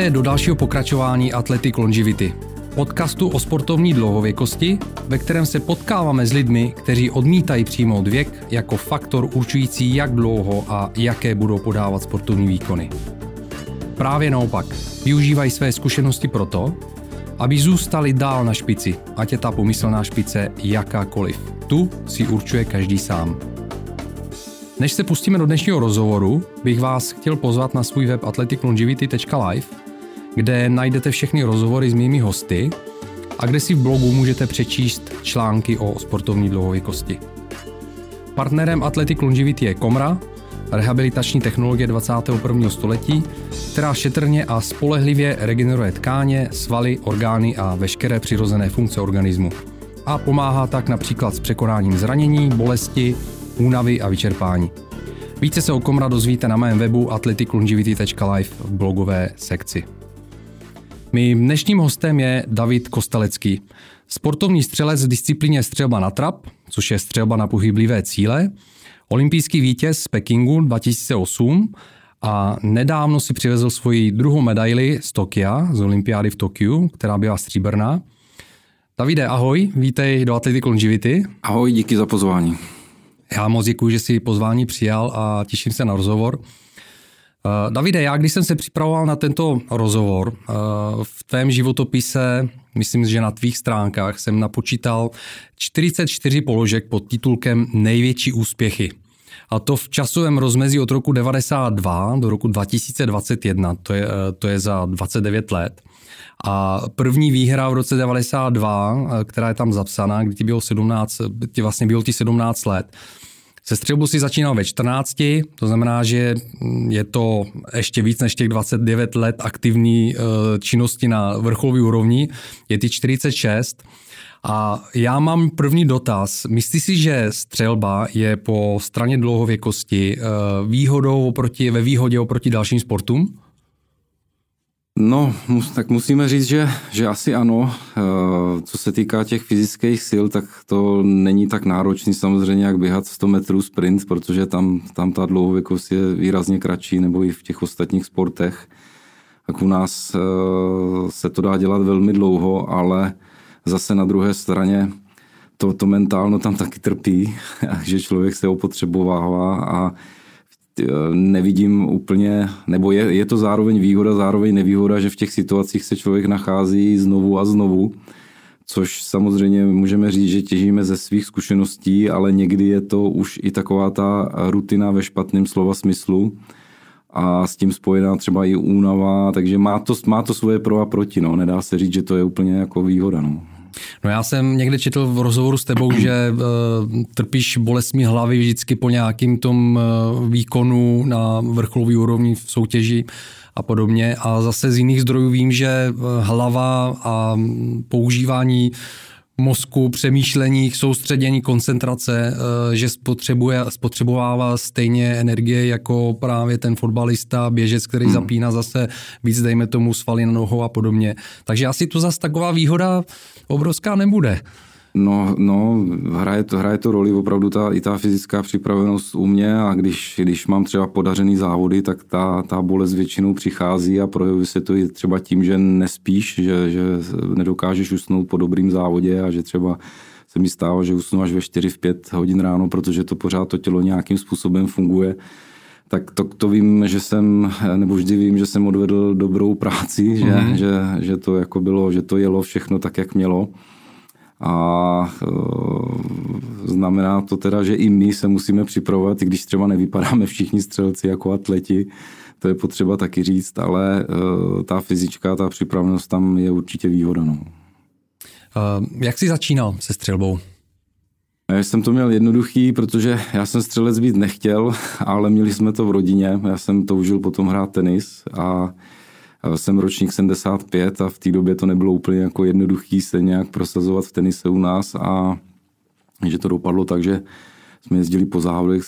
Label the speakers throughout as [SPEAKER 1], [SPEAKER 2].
[SPEAKER 1] Vítejte do dalšího pokračování Athletic Longevity, podcastu o sportovní dlouhověkosti, ve kterém se potkáváme s lidmi, kteří odmítají přijmout věk jako faktor určující, jak dlouho a jaké budou podávat sportovní výkony. Právě naopak, využívají své zkušenosti proto, aby zůstali dál na špici, ať je ta pomyslná špice jakákoliv. Tu si určuje každý sám. Než se pustíme do dnešního rozhovoru, bych vás chtěl pozvat na svůj web athleticlongevity.live, kde najdete všechny rozhovory s mými hosty a kde si v blogu můžete přečíst články o sportovní dlouhověkosti. Partnerem Athletic Longevity je Komra, rehabilitační technologie 21. století, která šetrně a spolehlivě regeneruje tkáně, svaly, orgány a veškeré přirozené funkce organismu. A pomáhá tak například s překonáním zranění, bolesti, únavy a vyčerpání. Více se o Komra dozvíte na mém webu athleticlongevity.live v blogové sekci. Mým dnešním hostem je David Kostelecký, sportovní střelec v disciplíně střelba na trap, což je střelba na pohyblivé cíle, olympijský vítěz z Pekingu 2008 a nedávno si přivezl svoji druhou medaili z Tokia, z olympiády v Tokiu, která byla stříbrná. Davide, ahoj, vítej do Athletic Longevity.
[SPEAKER 2] Ahoj, díky za pozvání.
[SPEAKER 1] Já moc děkuji, že jsi pozvání přijal a těším se na rozhovor. Uh, Davide, já když jsem se připravoval na tento rozhovor, uh, v tvém životopise, myslím, že na tvých stránkách jsem napočítal 44 položek pod titulkem Největší úspěchy. A to v časovém rozmezí od roku 92 do roku 2021, to je, eh, to je za 29 let. A první výhra v roce 92, která je tam zapsaná, kdy ti bylo 17, ti vlastně bylo ti 17 let, se střelbu si začínal ve 14, to znamená, že je to ještě víc než těch 29 let aktivní eh, činnosti na vrcholové úrovni, je ty 46. A já mám první dotaz. Myslíš si, že střelba je po straně dlouhověkosti eh, výhodou oproti, ve výhodě oproti dalším sportům?
[SPEAKER 2] No, mus, tak musíme říct, že, že asi ano. E, co se týká těch fyzických sil, tak to není tak náročný samozřejmě, jak běhat 100 metrů sprint, protože tam, tam ta dlouhověkost je výrazně kratší, nebo i v těch ostatních sportech. Tak u nás e, se to dá dělat velmi dlouho, ale zase na druhé straně to, to mentálno tam taky trpí, že člověk se opotřebovává a Eh, nevidím úplně, nebo je, je to zároveň výhoda, zároveň nevýhoda, že v těch situacích se člověk nachází znovu a znovu, což samozřejmě můžeme říct, že těžíme ze svých zkušeností, ale někdy je to už i taková ta rutina ve špatném slova smyslu a s tím spojená třeba i únava, takže má to, má to svoje pro a proti, no. nedá se říct, že to je úplně jako výhoda. No.
[SPEAKER 1] No já jsem někde četl v rozhovoru s tebou, že uh, trpíš bolestmi hlavy vždycky po nějakým tom uh, výkonu na vrcholový úrovni v soutěži a podobně. A zase z jiných zdrojů vím, že eh, hlava a používání mozku, přemýšlení, soustředění, koncentrace, že spotřebuje, spotřebovává stejně energie jako právě ten fotbalista, běžec, který hmm. zapíná zase víc, dejme tomu, svaly na nohou a podobně. Takže asi to zase taková výhoda obrovská nebude.
[SPEAKER 2] No, no hraje, to, hraje to roli opravdu ta, i ta fyzická připravenost u mě a když, když mám třeba podařený závody, tak ta, ta bolest většinou přichází a projevuje se to i třeba tím, že nespíš, že, že nedokážeš usnout po dobrým závodě a že třeba se mi stává, že usnu až ve 4 v 5 hodin ráno, protože to pořád to tělo nějakým způsobem funguje tak to, to vím, že jsem, nebo vždy vím, že jsem odvedl dobrou práci, že, mm-hmm. že, že to jako bylo, že to jelo všechno tak, jak mělo. A e, znamená to teda, že i my se musíme připravovat, i když třeba nevypadáme všichni střelci jako atleti, to je potřeba taky říct, ale e, ta fyzička, ta připravenost tam je určitě výhoda. No.
[SPEAKER 1] Uh, jak jsi začínal se střelbou?
[SPEAKER 2] Já jsem to měl jednoduchý, protože já jsem střelec být nechtěl, ale měli jsme to v rodině. Já jsem toužil potom hrát tenis a jsem ročník 75 a v té době to nebylo úplně jako jednoduchý se nějak prosazovat v tenise u nás a že to dopadlo tak, že jsme jezdili po závodech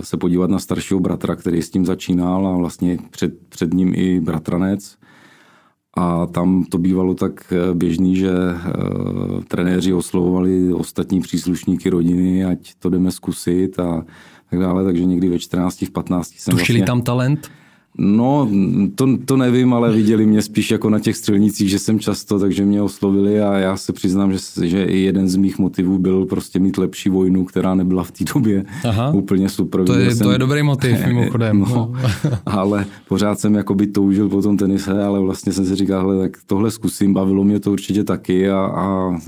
[SPEAKER 2] se podívat na staršího bratra, který s tím začínal a vlastně před, před ním i bratranec. A tam to bývalo tak eh, běžný, že uh, trenéři oslovovali ostatní příslušníky rodiny, ať to jdeme zkusit a tak dále. Takže někdy ve 14, v 15 jsem
[SPEAKER 1] Tušili vlastně... tam talent?
[SPEAKER 2] No, to, to nevím, ale viděli mě spíš jako na těch střelnicích, že jsem často, takže mě oslovili a já se přiznám, že, že i jeden z mých motivů byl prostě mít lepší vojnu, která nebyla v té době Aha. úplně super.
[SPEAKER 1] To je,
[SPEAKER 2] jsem,
[SPEAKER 1] to je dobrý motiv, mimochodem. No,
[SPEAKER 2] ale pořád jsem jakoby toužil po tom tenise, ale vlastně jsem si říkal, hele, tak tohle zkusím, bavilo mě to určitě taky a, a, a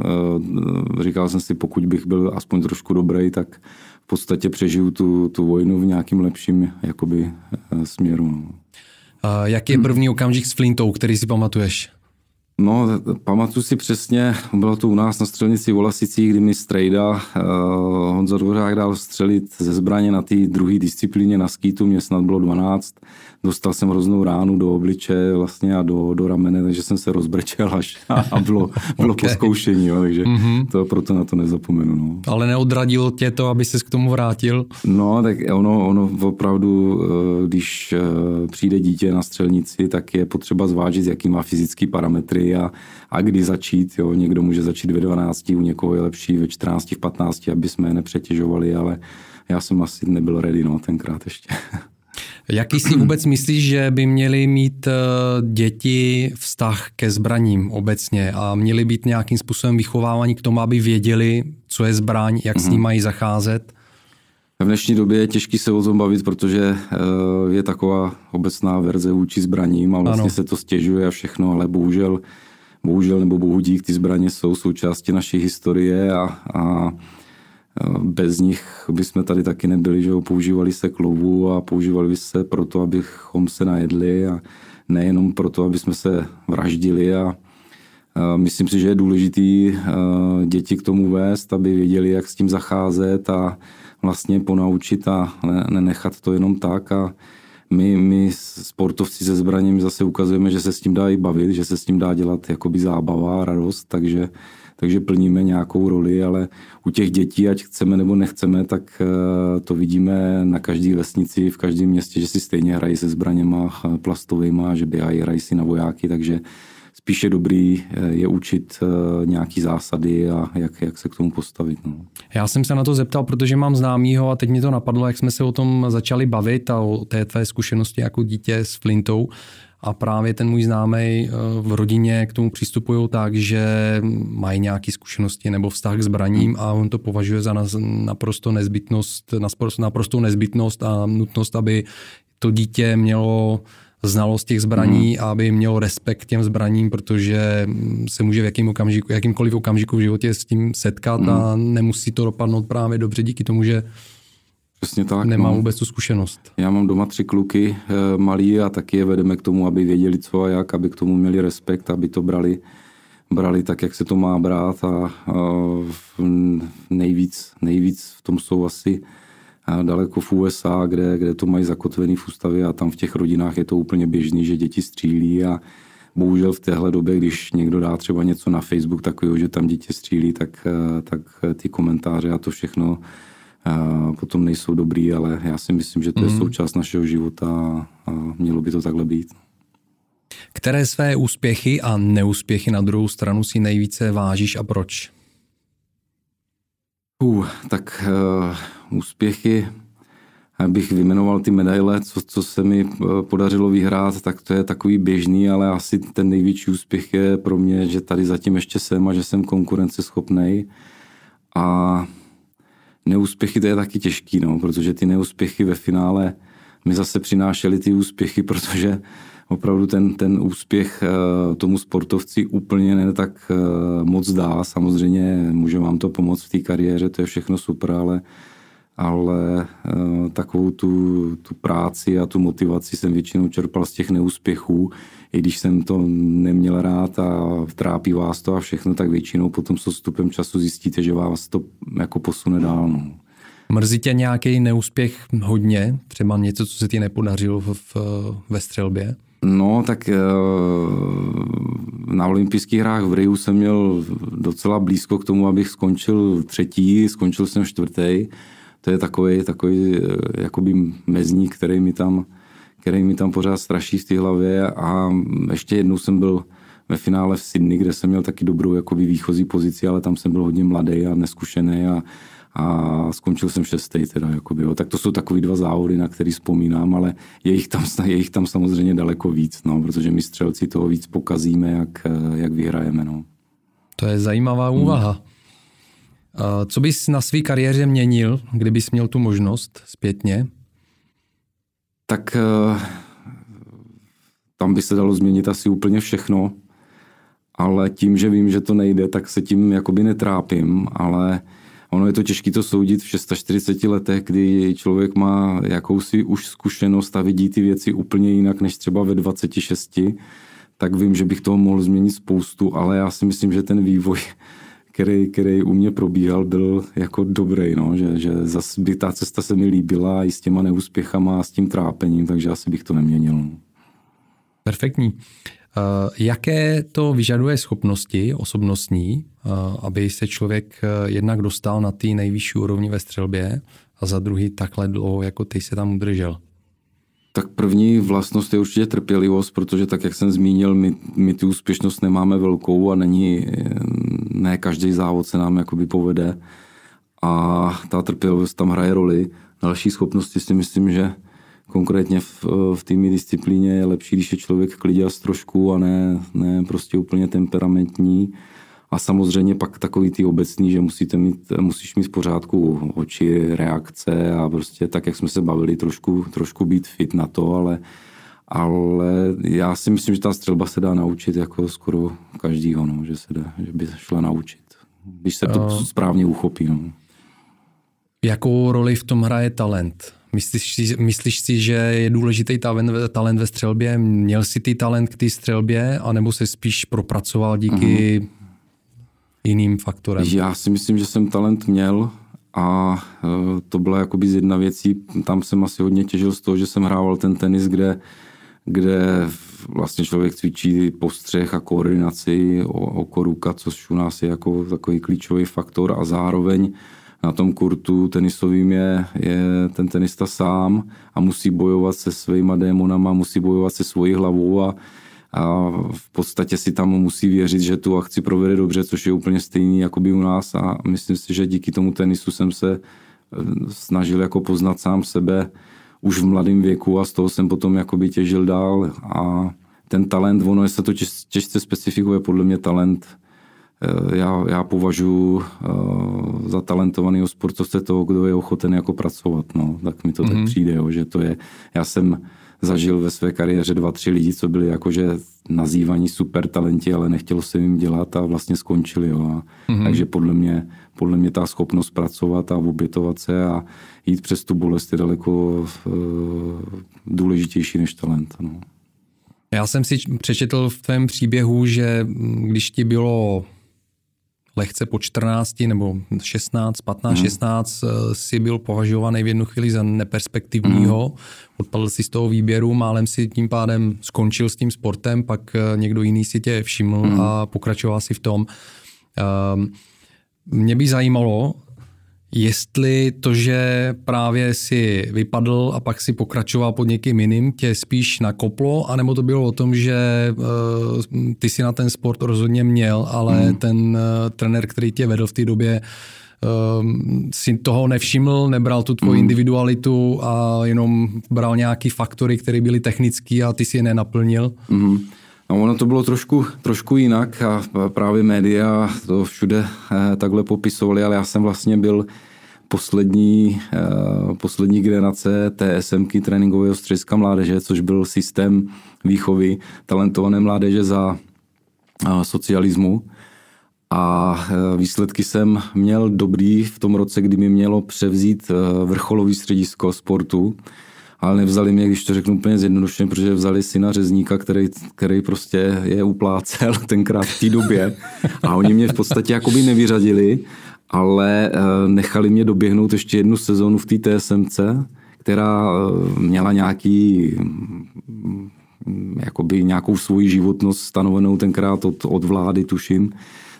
[SPEAKER 2] říkal jsem si, pokud bych byl aspoň trošku dobrý, tak podstatě přežiju tu, tu vojnu v nějakým lepším jakoby, eh, směru. No.
[SPEAKER 1] A jaký je první okamžik s Flintou, který si pamatuješ?
[SPEAKER 2] No, pamatuju si přesně, bylo to u nás na střelnici v Olasicích, kdy mi strejda uh, Honza Dvořák dal střelit ze zbraně na té druhé disciplíně na skýtu, mě snad bylo 12 dostal jsem hroznou ránu do obliče vlastně a do, do ramene, takže jsem se rozbrečel až a, a bylo, bylo okay. po zkoušení, jo, takže mm-hmm. to proto na to nezapomenu. No.
[SPEAKER 1] Ale neodradilo tě to, aby ses k tomu vrátil?
[SPEAKER 2] No, tak ono, ono opravdu, eh, když eh, přijde dítě na střelnici, tak je potřeba zvážit, jaký má fyzické parametry a, a kdy začít. Jo. Někdo může začít ve 12, u někoho je lepší ve 14, v 15, aby jsme je nepřetěžovali, ale já jsem asi nebyl ready no, tenkrát ještě.
[SPEAKER 1] Jaký si vůbec myslíš, že by měly mít eh, děti vztah ke zbraním obecně a měly být nějakým způsobem vychovávaní k tomu, aby věděli, co je zbraň, jak s ní mhm. mají zacházet?
[SPEAKER 2] V dnešní době je těžký se o tom bavit, protože eh, je taková obecná verze vůči zbraním a vlastně ano. se to stěžuje a všechno, ale bohužel, bohužel nebo bohu dík, ty zbraně jsou součástí naší historie a, a bez nich bychom tady taky nebyli, že jo, používali se k lovu a používali se proto, abychom se najedli a nejenom proto, aby jsme se vraždili a myslím si, že je důležitý děti k tomu vést, aby věděli, jak s tím zacházet a vlastně ponaučit a nenechat to jenom tak a my, my sportovci se zbraněmi zase ukazujeme, že se s tím dá i bavit, že se s tím dá dělat jakoby zábava a radost, takže takže plníme nějakou roli, ale u těch dětí, ať chceme nebo nechceme, tak eh, to vidíme na každé vesnici, v každém městě, že si stejně hrají se zbraněma eh, plastovými, že běhají, hrají si na vojáky, takže spíše dobrý eh, je učit nějaký zásady a jak, jak se k tomu postavit. No.
[SPEAKER 1] Já jsem se na to zeptal, protože mám známýho a teď mi to napadlo, jak jsme se o tom začali bavit a o té tvé zkušenosti jako dítě s Flintou a právě ten můj známý eh, v rodině k tomu přistupují tak, že mají nějaké zkušenosti nebo vztah k zbraním a on to považuje za naprosto nezbytnost, naprosto nezbytnost a nutnost, aby to dítě mělo znalost těch zbraní hmm. a aby mělo respekt k těm zbraním, protože se může v jakým okamžiku, jakýmkoliv okamžiku v životě s tím setkat hmm. a nemusí to dopadnout právě dobře díky tomu, že
[SPEAKER 2] Přesně tak.
[SPEAKER 1] Nemám no. vůbec tu zkušenost.
[SPEAKER 2] Já mám doma tři kluky e, malí a taky je vedeme k tomu, aby věděli co a jak, aby k tomu měli respekt, aby to brali, brali tak, jak se to má brát a, a nejvíc, nejvíc v tom jsou asi daleko v USA, kde, kde to mají zakotvený v ústavě a tam v těch rodinách je to úplně běžný, že děti střílí a bohužel v téhle době, když někdo dá třeba něco na Facebook takového, že tam děti střílí, tak, e, tak ty komentáře a to všechno potom nejsou dobrý, ale já si myslím, že to je mm. součást našeho života a mělo by to takhle být.
[SPEAKER 1] Které své úspěchy a neúspěchy na druhou stranu si nejvíce vážíš a proč?
[SPEAKER 2] Uh, tak uh, úspěchy, abych vymenoval ty medaile, co, co se mi uh, podařilo vyhrát, tak to je takový běžný, ale asi ten největší úspěch je pro mě, že tady zatím ještě jsem a že jsem konkurenceschopný. A neúspěchy to je taky těžký, no, protože ty neúspěchy ve finále mi zase přinášely ty úspěchy, protože opravdu ten, ten úspěch eh, tomu sportovci úplně ne tak eh, moc dá. Samozřejmě může vám to pomoct v té kariéře, to je všechno super, ale, ale eh, takovou tu, tu práci a tu motivaci jsem většinou čerpal z těch neúspěchů i když jsem to neměl rád a trápí vás to a všechno, tak většinou potom s odstupem času zjistíte, že vás to jako posune dál. No.
[SPEAKER 1] Mrzí tě nějaký neúspěch hodně? Třeba něco, co se ti nepodařilo v, v, ve střelbě?
[SPEAKER 2] No, tak eh, na olympijských hrách v Riu jsem měl docela blízko k tomu, abych skončil třetí, skončil jsem čtvrtý. To je takový, takový eh, jakoby mezník, který mi tam který mi tam pořád straší v té hlavě a ještě jednou jsem byl ve finále v Sydney, kde jsem měl taky dobrou jakoby výchozí pozici, ale tam jsem byl hodně mladý a neskušený a, a skončil jsem šestý teda, jakoby, jo. Tak to jsou takový dva závody, na který vzpomínám, ale je jich tam, je jich tam samozřejmě daleko víc, no, protože my střelci toho víc pokazíme, jak, jak vyhrajeme, no.
[SPEAKER 1] To je zajímavá úvaha. Hmm. Co bys na své kariéře měnil, kdybys měl tu možnost zpětně?
[SPEAKER 2] Tak eh, tam by se dalo změnit asi úplně všechno, ale tím, že vím, že to nejde, tak se tím jakoby netrápím, ale ono je to těžké to soudit v 640 letech, kdy člověk má jakousi už zkušenost a vidí ty věci úplně jinak, než třeba ve 26, tak vím, že bych toho mohl změnit spoustu, ale já si myslím, že ten vývoj který, který u mě probíhal, byl jako dobrý, no, že, že zase by ta cesta se mi líbila i s těma neúspěchama a s tím trápením, takže asi bych to neměnil. No.
[SPEAKER 1] Perfektní. Uh, jaké to vyžaduje schopnosti osobnostní, uh, aby se člověk uh, jednak dostal na ty nejvyšší úrovni ve střelbě a za druhý takhle dlouho, jako ty se tam udržel?
[SPEAKER 2] Tak první vlastnost je určitě trpělivost, protože tak, jak jsem zmínil, my, my tu úspěšnost nemáme velkou a není, ne každý závod se nám jakoby povede a ta trpělivost tam hraje roli. Další schopnosti si myslím, že konkrétně v, v týmní disciplíně je lepší, když je člověk kliděs trošku a ne, ne prostě úplně temperamentní. A samozřejmě pak takový ty obecný, že musíte mít, musíš mít v pořádku oči, reakce a prostě tak, jak jsme se bavili, trošku, trošku být fit na to, ale, ale já si myslím, že ta střelba se dá naučit jako skoro každýho, no, že se dá, že by se šla naučit, když se to uh, správně uchopí. No.
[SPEAKER 1] Jakou roli v tom hraje talent? Myslíš si, myslíš si, že je důležitý talent, ve střelbě? Měl jsi ty talent k té střelbě, anebo se spíš propracoval díky uh-huh jiným faktorem?
[SPEAKER 2] Já si myslím, že jsem talent měl a e, to byla jakoby z jedna věcí. Tam jsem asi hodně těžil z toho, že jsem hrával ten tenis, kde, kde vlastně člověk cvičí postřeh a koordinaci, oko ruka, což u nás je jako takový klíčový faktor a zároveň na tom kurtu tenisovým je, je ten tenista sám a musí bojovat se svýma démonama, musí bojovat se svojí hlavou a a v podstatě si tam musí věřit, že tu akci provede dobře, což je úplně stejný jako by u nás a myslím si, že díky tomu tenisu jsem se eh, snažil jako poznat sám sebe už v mladém věku a z toho jsem potom jakoby těžil dál a ten talent, ono se to těžce specifikuje, podle mě talent, eh, já, já považuji eh, za talentovaného sportovce toho, kdo je ochoten jako pracovat, no, tak mi to mm-hmm. tak mhm. přijde, jo, že to je, já jsem zažil ve své kariéře dva, tři lidi, co byli jakože nazývaní super talenti, ale nechtělo se jim dělat a vlastně skončili. Jo. A mm-hmm. Takže podle mě, podle mě ta schopnost pracovat a obětovat se a jít přes tu bolest je daleko uh, důležitější než talent. No.
[SPEAKER 1] Já jsem si přečetl v tvém příběhu, že když ti bylo lehce po 14 nebo 16, 15, hmm. 16 si byl považovaný v jednu chvíli za neperspektivního, hmm. odpadl si z toho výběru, málem si tím pádem skončil s tím sportem, pak eh, někdo jiný si tě všiml hmm. a pokračoval si v tom. Um, mě by zajímalo, Jestli to, že právě si vypadl a pak si pokračoval pod někým jiným, tě spíš nakoplo, anebo to bylo o tom, že uh, ty si na ten sport rozhodně měl, ale hmm. ten uh, trenér, který tě vedl v té době, uh, si toho nevšiml, nebral tu tvoji hmm. individualitu a jenom bral nějaký faktory, které byly technické a ty si je nenaplnil? Hmm.
[SPEAKER 2] No ono to bylo trošku, trošku jinak a právě média to všude eh, takhle popisovali, ale já jsem vlastně byl poslední, eh, poslední generace TSMky tréninkového střediska mládeže, což byl systém výchovy talentované mládeže za eh, socialismu. A výsledky jsem měl dobrý v tom roce, kdy mi mělo převzít vrcholový středisko sportu ale nevzali mě, když to řeknu úplně zjednodušeně, protože vzali syna řezníka, který, který prostě je uplácel tenkrát v té době. A oni mě v podstatě jakoby nevyřadili, ale eh, nechali mě doběhnout ještě jednu sezónu v té TSMC, která eh, měla nějaký mm, jakoby nějakou svoji životnost stanovenou tenkrát od, od vlády, tuším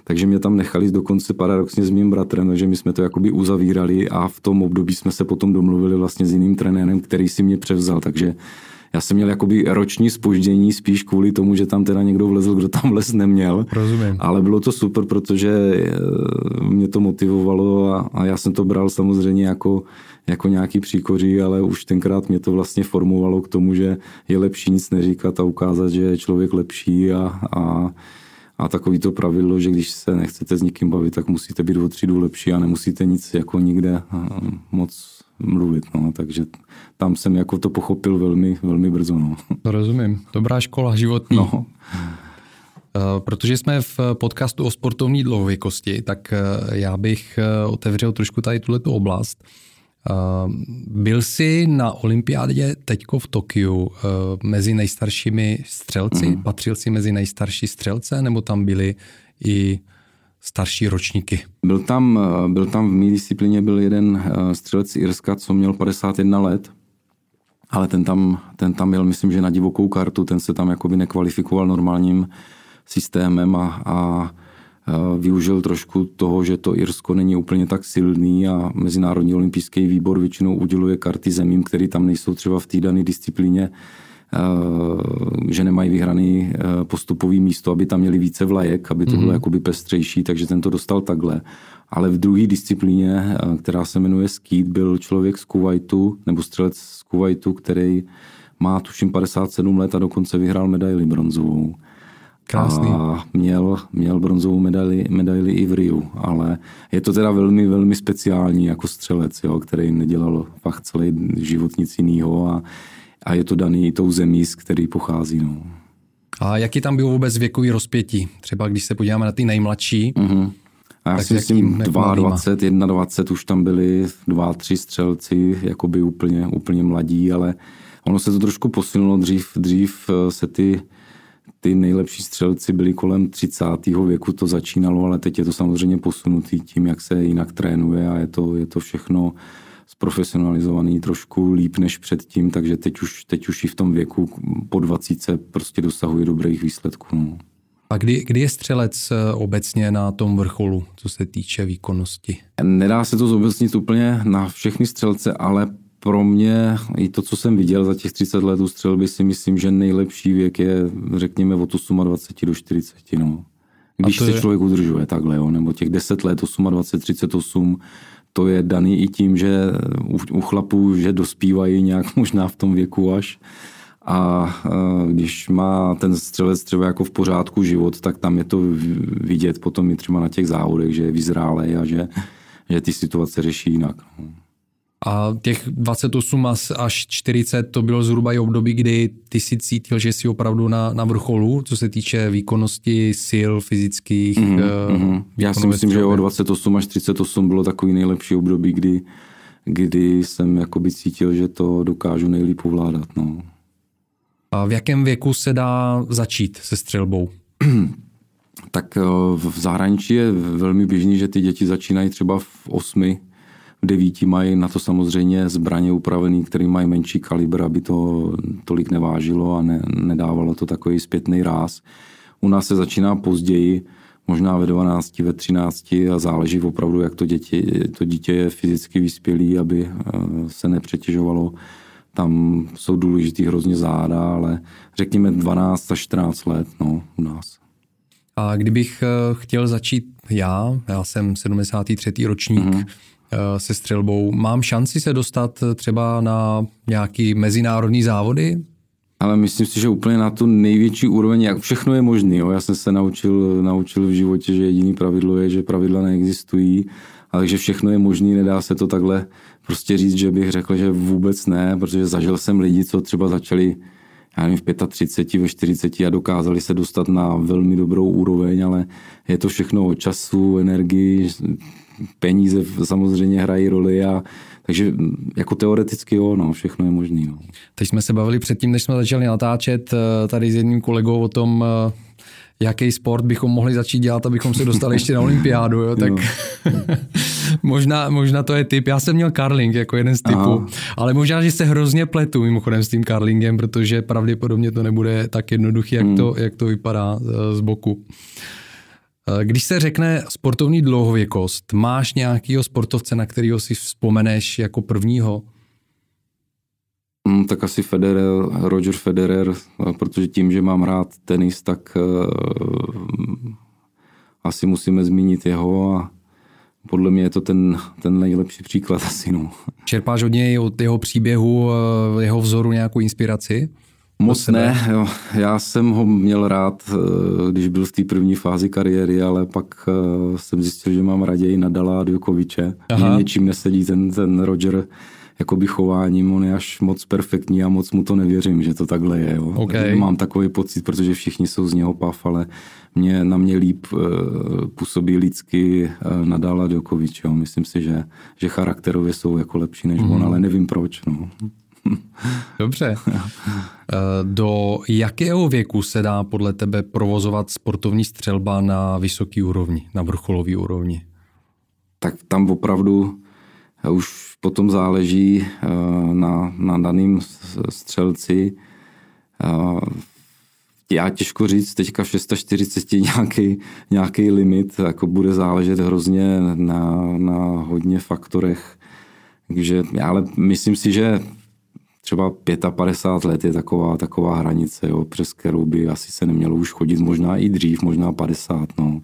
[SPEAKER 2] takže mě tam nechali dokonce paradoxně s mým bratrem, takže my jsme to jakoby uzavírali a v tom období jsme se potom domluvili vlastně s jiným trenérem, který si mě převzal, takže já jsem měl jakoby roční spoždění spíš kvůli tomu, že tam teda někdo vlezl, kdo tam vlez neměl.
[SPEAKER 1] Rozumím.
[SPEAKER 2] Ale bylo to super, protože eh, mě to motivovalo a, a já jsem to bral samozřejmě jako, jako nějaký příkoří, ale už tenkrát mě to vlastně formovalo k tomu, že je lepší nic neříkat a ukázat, že je člověk lepší a, a a takový to pravidlo, že když se nechcete s nikým bavit, tak musíte být o třídu lepší a nemusíte nic jako nikde eh, moc mluvit. No. Takže tam jsem jako to pochopil velmi, velmi brzo. No.
[SPEAKER 1] To rozumím. Dobrá škola životní.
[SPEAKER 2] No.
[SPEAKER 1] Eh, protože jsme v podcastu o sportovní dlouhověkosti, tak eh, já bych otevřel trošku tady tuto oblast. Byl jsi na olympiádě teďko v Tokiu mezi nejstaršími střelci? Mm. Patřil jsi mezi nejstarší střelce, nebo tam byli i starší ročníky?
[SPEAKER 2] Byl tam, byl tam v mé disciplíně byl jeden střelec Irska, co měl 51 let, ale ten tam, ten tam měl, myslím, že na divokou kartu, ten se tam jakoby nekvalifikoval normálním systémem a, a využil trošku toho, že to Irsko není úplně tak silný a Mezinárodní olympijský výbor většinou uděluje karty zemím, které tam nejsou třeba v té dané disciplíně, že nemají vyhraný postupový místo, aby tam měli více vlajek, aby to bylo mm-hmm. jakoby pestřejší, takže ten to dostal takhle. Ale v druhé disciplíně, která se jmenuje skít, byl člověk z Kuwaitu, nebo střelec z Kuwaitu, který má tuším 57 let a dokonce vyhrál medaili bronzovou.
[SPEAKER 1] Krásný.
[SPEAKER 2] A měl, měl bronzovou medaili, medaili i v Riu, ale je to teda velmi, velmi speciální jako střelec, jo, který nedělal fakt celý život nic jiného a, a je to daný i tou zemí, z který pochází. No.
[SPEAKER 1] A jaký tam byl vůbec věkový rozpětí? Třeba když se podíváme na ty nejmladší,
[SPEAKER 2] mm-hmm. A já si myslím, 22, 21 už tam byli dva, tři střelci, jakoby úplně, úplně mladí, ale ono se to trošku posunulo. Dřív, dřív se ty ty nejlepší střelci byli kolem 30. věku, to začínalo, ale teď je to samozřejmě posunutý tím, jak se jinak trénuje a je to, je to všechno zprofesionalizovaný trošku líp než předtím, takže teď už, teď už i v tom věku po 20 prostě dosahuje dobrých výsledků. No.
[SPEAKER 1] A kdy, kdy je střelec eh, obecně na tom vrcholu, co se týče výkonnosti?
[SPEAKER 2] Nedá se to zobecnit úplně na všechny střelce, ale pro mě i to, co jsem viděl za těch 30 let u střelby, si myslím, že nejlepší věk je, řekněme, od 28 do 40. No. Když se je... člověk udržuje takhle, jo, nebo těch 10 let, 28, 38, to je daný i tím, že u, u chlapů, že dospívají nějak možná v tom věku až. A když má ten střelec třeba jako v pořádku život, tak tam je to vidět potom i třeba na těch závodech, že je vyzrálej a že, že ty situace řeší jinak. No.
[SPEAKER 1] A těch 28 až 40 to bylo zhruba i období, kdy ty si cítil, že jsi opravdu na, na vrcholu, co se týče výkonnosti, sil fyzických. Mm, uh,
[SPEAKER 2] mm. Já si myslím, že jo, 28 až 38 bylo takový nejlepší období, kdy, kdy jsem jakoby cítil, že to dokážu nejlíp ovládat. No.
[SPEAKER 1] A v jakém věku se dá začít se střelbou?
[SPEAKER 2] tak eh, v zahraničí je velmi běžný, že ty děti začínají třeba v osmi devíti mají na to samozřejmě zbraně upravené, které mají menší kalibr, aby to tolik nevážilo a ne, nedávalo to takový zpětný ráz. U nás se začíná později, možná ve 12, ve 13 a záleží opravdu, jak to, děti, to dítě je fyzicky vyspělý, aby eh, se nepřetěžovalo. Tam jsou důležitý hrozně záda, ale řekněme 12 až 14 let no, u nás.
[SPEAKER 1] A kdybych eh, chtěl začít já, já jsem 73. ročník, mm-hmm se střelbou. Mám šanci se dostat třeba na nějaký mezinárodní závody?
[SPEAKER 2] Ale myslím si, že úplně na tu největší úroveň, jak všechno je možné. Já jsem se naučil, naučil v životě, že jediný pravidlo je, že pravidla neexistují, ale že všechno je možné, nedá se to takhle prostě říct, že bych řekl, že vůbec ne, protože zažil jsem lidi, co třeba začali já nevím, v 35, ve 40 a dokázali se dostat na velmi dobrou úroveň, ale je to všechno o času, energii, peníze samozřejmě hrají roli a takže jako teoreticky jo, no, všechno je možné. No.
[SPEAKER 1] Teď jsme se bavili předtím, než jsme začali natáčet eh, tady s jedním kolegou o tom, eh, jaký sport bychom mohli začít dělat, abychom se dostali ještě na olympiádu, jo, tak možná, možná to je typ. Já jsem měl karling jako jeden z typů, Aha. ale možná, že se hrozně pletu mimochodem s tím karlingem, protože pravděpodobně to nebude tak jednoduchý, jak, hmm. to, jak to vypadá eh, z boku. Eh, když se řekne sportovní dlouhověkost, máš nějakého sportovce, na kterého si vzpomeneš jako prvního?
[SPEAKER 2] Hmm, tak asi Federer, Roger Federer, protože tím, že mám rád tenis, tak uh, asi musíme zmínit jeho a podle mě je to ten, ten nejlepší příklad asi. No.
[SPEAKER 1] Čerpáš od něj, od jeho příběhu, eh, jeho vzoru nějakou inspiraci?
[SPEAKER 2] Moc ne, jo. já jsem ho měl rád, eh, když byl v té první fázi kariéry, ale pak jsem zjistil, že mám raději Nadala a Djokoviče. Že něčím nesedí ten, ten Roger jakoby chováním, on je až moc perfektní a moc mu to nevěřím, že to takhle je. Jo.
[SPEAKER 1] Okay.
[SPEAKER 2] Mám takový pocit, protože všichni jsou z něho pav, ale mě, na mě líp uh, působí lidsky Nadala Djokovic. Jo. Myslím si, že, že charakterově jsou jako lepší než mm. on, mhm. ale nevím proč. No.
[SPEAKER 1] Dobře. Eh, do jakého věku se dá podle tebe provozovat sportovní střelba na vysoký úrovni, na vrcholový úrovni?
[SPEAKER 2] Tak tam opravdu už potom záleží eh, na, na daným střelci. Eh, já těžko říct, teďka v 640 nějaký, nějaký limit, jako bude záležet hrozně na, na hodně faktorech. Takže, ale myslím si, že třeba 55 let je taková, taková hranice, jo, přes kterou by asi se nemělo už chodit, možná i dřív, možná 50. No.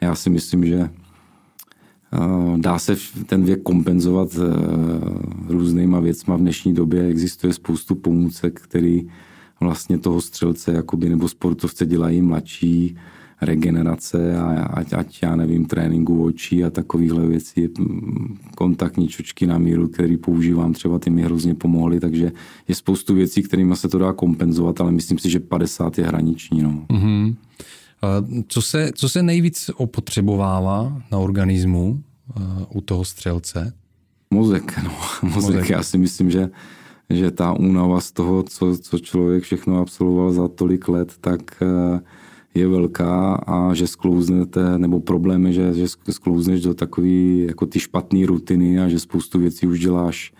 [SPEAKER 2] Já si myslím, že Eh, dá se ten věk kompenzovat eh, různýma věcma. V dnešní době existuje spoustu pomůcek, který vlastně toho střelce jakoby, nebo sportovce dělají mladší, regenerace a ať, ať já nevím, tréninku očí a takovéhle věci, kontaktní čočky na míru, který používám, třeba ty mi hrozně pomohly, takže je spoustu věcí, kterými se to dá kompenzovat, ale myslím si, že 50 je hraniční. No. Mm-hmm.
[SPEAKER 1] Co se, co se nejvíc opotřebovává na organismu uh, u toho střelce?
[SPEAKER 2] Mozek, no. Mozek. Mozek. Já si myslím, že, že ta únava z toho, co, co člověk všechno absolvoval za tolik let, tak uh, je velká a že sklouznete, nebo problém je, že, že sklouzneš do takové jako ty špatné rutiny a že spoustu věcí už děláš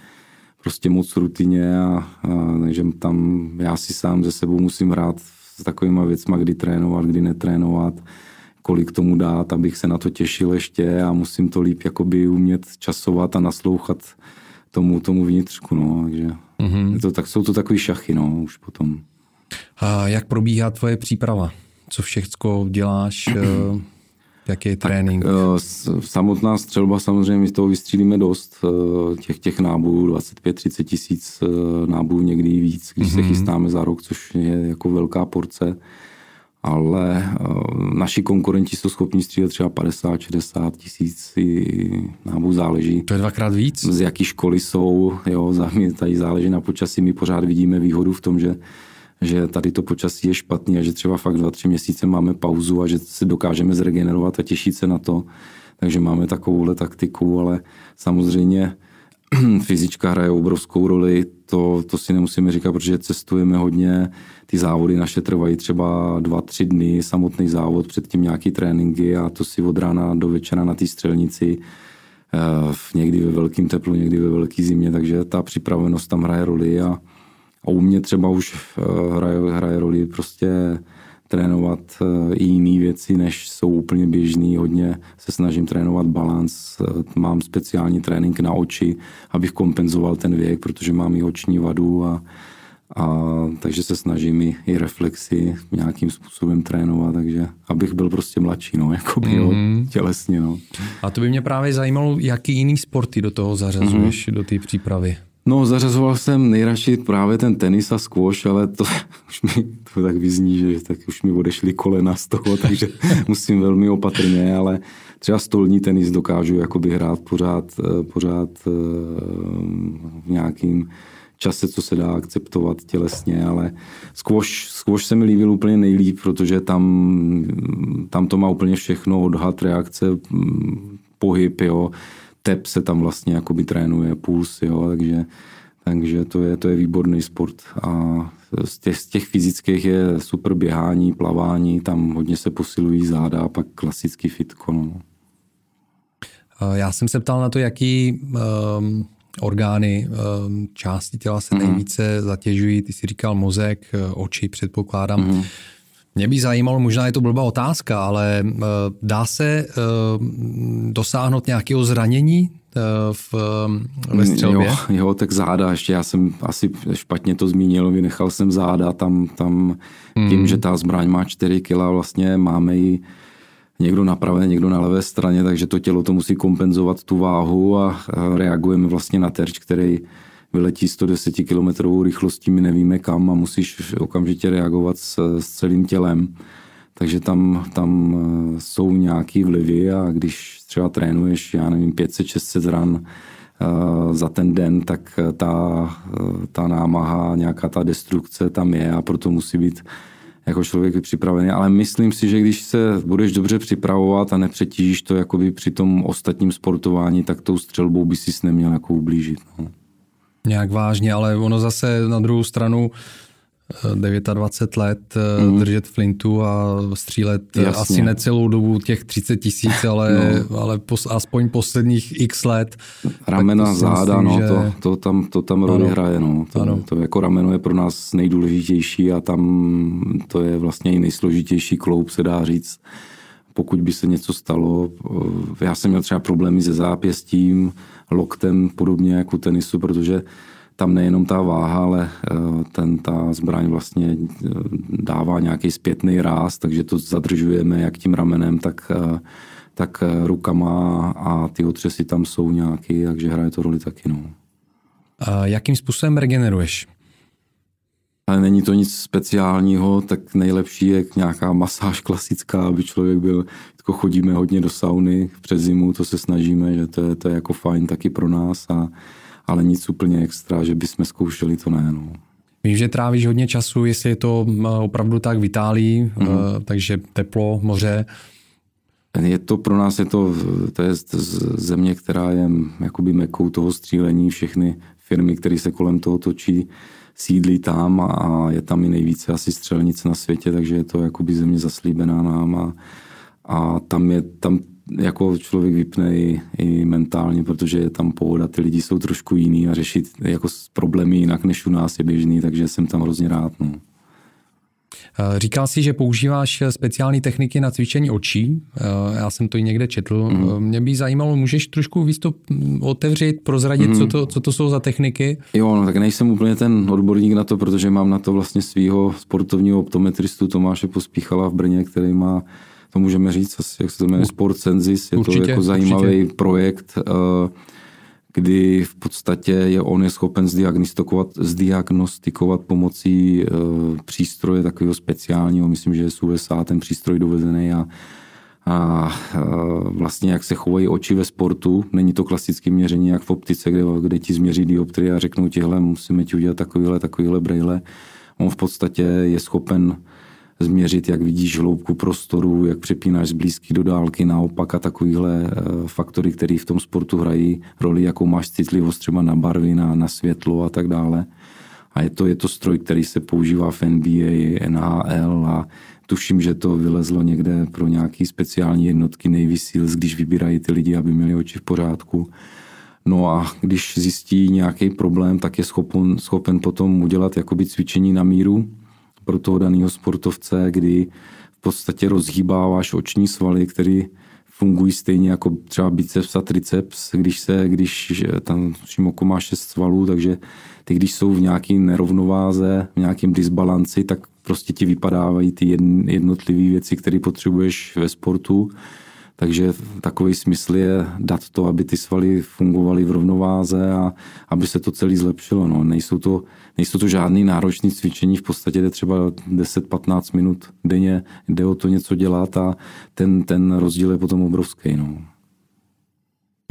[SPEAKER 2] prostě moc rutině a, a takže tam já si sám ze sebou musím hrát s takovýma věcma, kdy trénovat, kdy netrénovat, kolik tomu dát, abych se na to těšil ještě a musím to líp jakoby umět časovat a naslouchat tomu, tomu vnitřku, no, takže mm-hmm. to, tak, jsou to takový šachy, no, už potom.
[SPEAKER 1] A jak probíhá tvoje příprava? Co všechno děláš? Eh, Jaký je trénink? Tak,
[SPEAKER 2] uh, samotná střelba samozřejmě my z toho vystřílíme dost. Uh, těch, těch nábojů, 25-30 tisíc nábojů, někdy víc, když mm-hmm. se mhm. chystáme za rok, což je jako velká porce. Ale naši konkurenti jsou schopni střílet třeba 50-60 tisíc nábojů, záleží.
[SPEAKER 1] To je dvakrát víc?
[SPEAKER 2] Z jaký školy jsou, jo, tady záleží na počasí. My pořád vidíme výhodu v tom, že že tady to počasí je špatný a že třeba fakt dva, tři měsíce máme pauzu a že se dokážeme zregenerovat a těšit se na to. Takže máme takovouhle taktiku, ale samozřejmě fyzička hraje obrovskou roli, to, to si nemusíme říkat, protože cestujeme hodně, ty závody naše trvají třeba dva, tři dny, samotný závod, předtím nějaký tréninky a to si od rána do večera na té střelnici, eh, někdy ve velkém teplu, někdy ve velké zimě, takže ta připravenost tam hraje roli a, a u mě třeba už eh, hraje, hraje roli prostě trénovat eh, i jiné věci, než jsou úplně běžný. Hodně se snažím trénovat balans. Eh, mám speciální trénink na oči, abych kompenzoval ten věk, protože mám i oční vadu a, a takže se snažím i, i reflexy nějakým způsobem trénovat, takže abych byl prostě mladší, no, jako by, mm-hmm. tělesně, no.
[SPEAKER 1] A to by mě právě zajímalo, jaký jiný sporty do toho zařazuješ, mm-hmm. do té přípravy.
[SPEAKER 2] No, zařazoval jsem nejradši právě ten tenis a squash, ale to už mi to tak vyzní, že tak už mi odešly kolena z toho, takže musím velmi opatrně, ale třeba stolní tenis dokážu jakoby hrát pořád, eh, pořád eh, v nějakým čase, co se dá akceptovat tělesně, ale squash, squash se mi líbil úplně nejlíp, protože tam, tam to má úplně všechno, odhad, reakce, pohyb, jo tep se tam vlastně jakoby trénuje, puls, jo, takže, takže to, je, to je výborný sport. A z těch, z těch fyzických je super běhání, plavání, tam hodně se posilují záda a pak klasický fitko. No.
[SPEAKER 1] Já jsem se ptal na to, jaký um, orgány, um, části těla se mm-hmm. nejvíce zatěžují. Ty jsi říkal mozek, oči, předpokládám. Mm-hmm. Mě by zajímalo, možná je to blbá otázka, ale eh, dá se eh, dosáhnout nějakého zranění v, ve střelbě?
[SPEAKER 2] Jo, jo, tak záda, ještě já jsem asi špatně to zmínil, vynechal jsem záda, tam, tam tím, hmm. že ta zbraň má 4 kg, vlastně máme ji někdo na pravé, někdo na levé straně, takže to tělo to musí kompenzovat tu váhu a reagujeme vlastně na terč, který vyletí 110 km rychlostí, my nevíme kam a musíš okamžitě reagovat s, s celým tělem. Takže tam, tam eh, jsou nějaký vlivy a když třeba trénuješ, já nevím, 500-600 ran uh, za ten den, tak ta, uh, ta námaha, nějaká ta destrukce tam je a proto musí být jako člověk připravený, ale myslím si, že když se budeš dobře připravovat a nepřetížíš to jakoby při tom ostatním sportování, tak tou střelbou by si neměl jako ublížit. No.
[SPEAKER 1] Nějak vážně, ale ono zase na druhou stranu 29 let mm. držet flintu a střílet Jasně. asi ne celou dobu těch 30 tisíc, ale, no. ale pos, aspoň posledních x let.
[SPEAKER 2] Ramena, záda, myslím, no, že... to, to, tam, to tam roli hraje. No. To, ano. to jako rameno je pro nás nejdůležitější a tam to je vlastně i nejsložitější kloub, se dá říct. Pokud by se něco stalo, eh, já jsem měl třeba problémy se zápěstím, loktem, podobně jako tenisu, protože tam nejenom ta váha, ale eh, ten, ta zbraň vlastně eh, dává nějaký zpětný ráz, takže to zadržujeme jak tím ramenem, tak, tak rukama a ty otřesy tam jsou nějaký, takže hraje to roli taky. No.
[SPEAKER 1] A jakým způsobem regeneruješ?
[SPEAKER 2] Ale není to nic speciálního, tak nejlepší je nějaká masáž klasická, aby člověk byl, jako chodíme hodně do sauny přes zimu, to se snažíme, že to je, to je jako fajn taky pro nás a ale nic úplně extra, že bychom zkoušeli, to ne. No.
[SPEAKER 1] Vím, že trávíš hodně času, jestli je to opravdu tak v Itálii, mm-hmm. takže teplo, moře.
[SPEAKER 2] Je to pro nás, je to, to je země, která je jakoby mekou toho střílení, všechny firmy, které se kolem toho točí, sídlí tam a je tam i nejvíce asi střelnic na světě, takže je to jakoby země zaslíbená nám a, a tam je, tam jako člověk vypne i, i mentálně, protože je tam pohoda, ty lidi jsou trošku jiný a řešit jako problémy jinak než u nás je běžný, takže jsem tam hrozně rád. No.
[SPEAKER 1] Eh, říkal jsi, že používáš speciální techniky na cvičení očí. Eh, já jsem to i někde četl. Mm. Mě by zajímalo, můžeš trošku víc to hm, otevřít, prozradit, mm. co, to, co to jsou za techniky?
[SPEAKER 2] Jo, no tak nejsem úplně ten odborník na to, protože mám na to vlastně svého sportovního optometristu Tomáše Pospíchala v Brně, který má to můžeme říct, jak se to jmenuje, Sport Censis, je určitě, to jako zajímavý určitě. projekt, eh, kdy v podstatě je on je schopen zdiagnostikovat, zdiagnostikovat pomocí eh, přístroje takového speciálního, myslím, že je USA ten přístroj dovezený a a eh, vlastně jak se chovají oči ve sportu. Není to klasické měření jak v optice, kde, kde ti změří dioptrie a řeknou ti, hele, musíme ti udělat takovýhle, takovýhle brejle. On v podstatě je schopen změřit, jak vidíš hloubku prostoru, jak přepínáš z blízky do dálky, naopak a takovýhle eh, faktory, které v tom sportu hrají roli, jakou máš citlivost třeba na barvy, na, na světlo a tak dále. A je to, je to stroj, který se používá v NBA, NHL a tuším, že to vylezlo někde pro nějaký speciální jednotky Navy Seals, když vybírají ty lidi, aby měli oči v pořádku. No a když zjistí nějaký problém, tak je schopen, schopen potom udělat jakoby cvičení na míru, pro toho daného sportovce, kdy v podstatě rozhýbáváš oční svaly, které fungují stejně jako třeba biceps a triceps, když se, když tam oko má šest svalů, takže ty, když jsou v nějaké nerovnováze, v nějakém disbalanci, tak prostě ti vypadávají ty jednotlivé věci, které potřebuješ ve sportu takže takový smysl je dát to, aby ty svaly fungovaly v rovnováze a aby se to celé zlepšilo. No. Nejsou, to, nejsou to žádný náročný cvičení, v podstatě jde třeba 10-15 minut denně, jde o to něco dělat a ten, ten rozdíl je potom obrovský. No.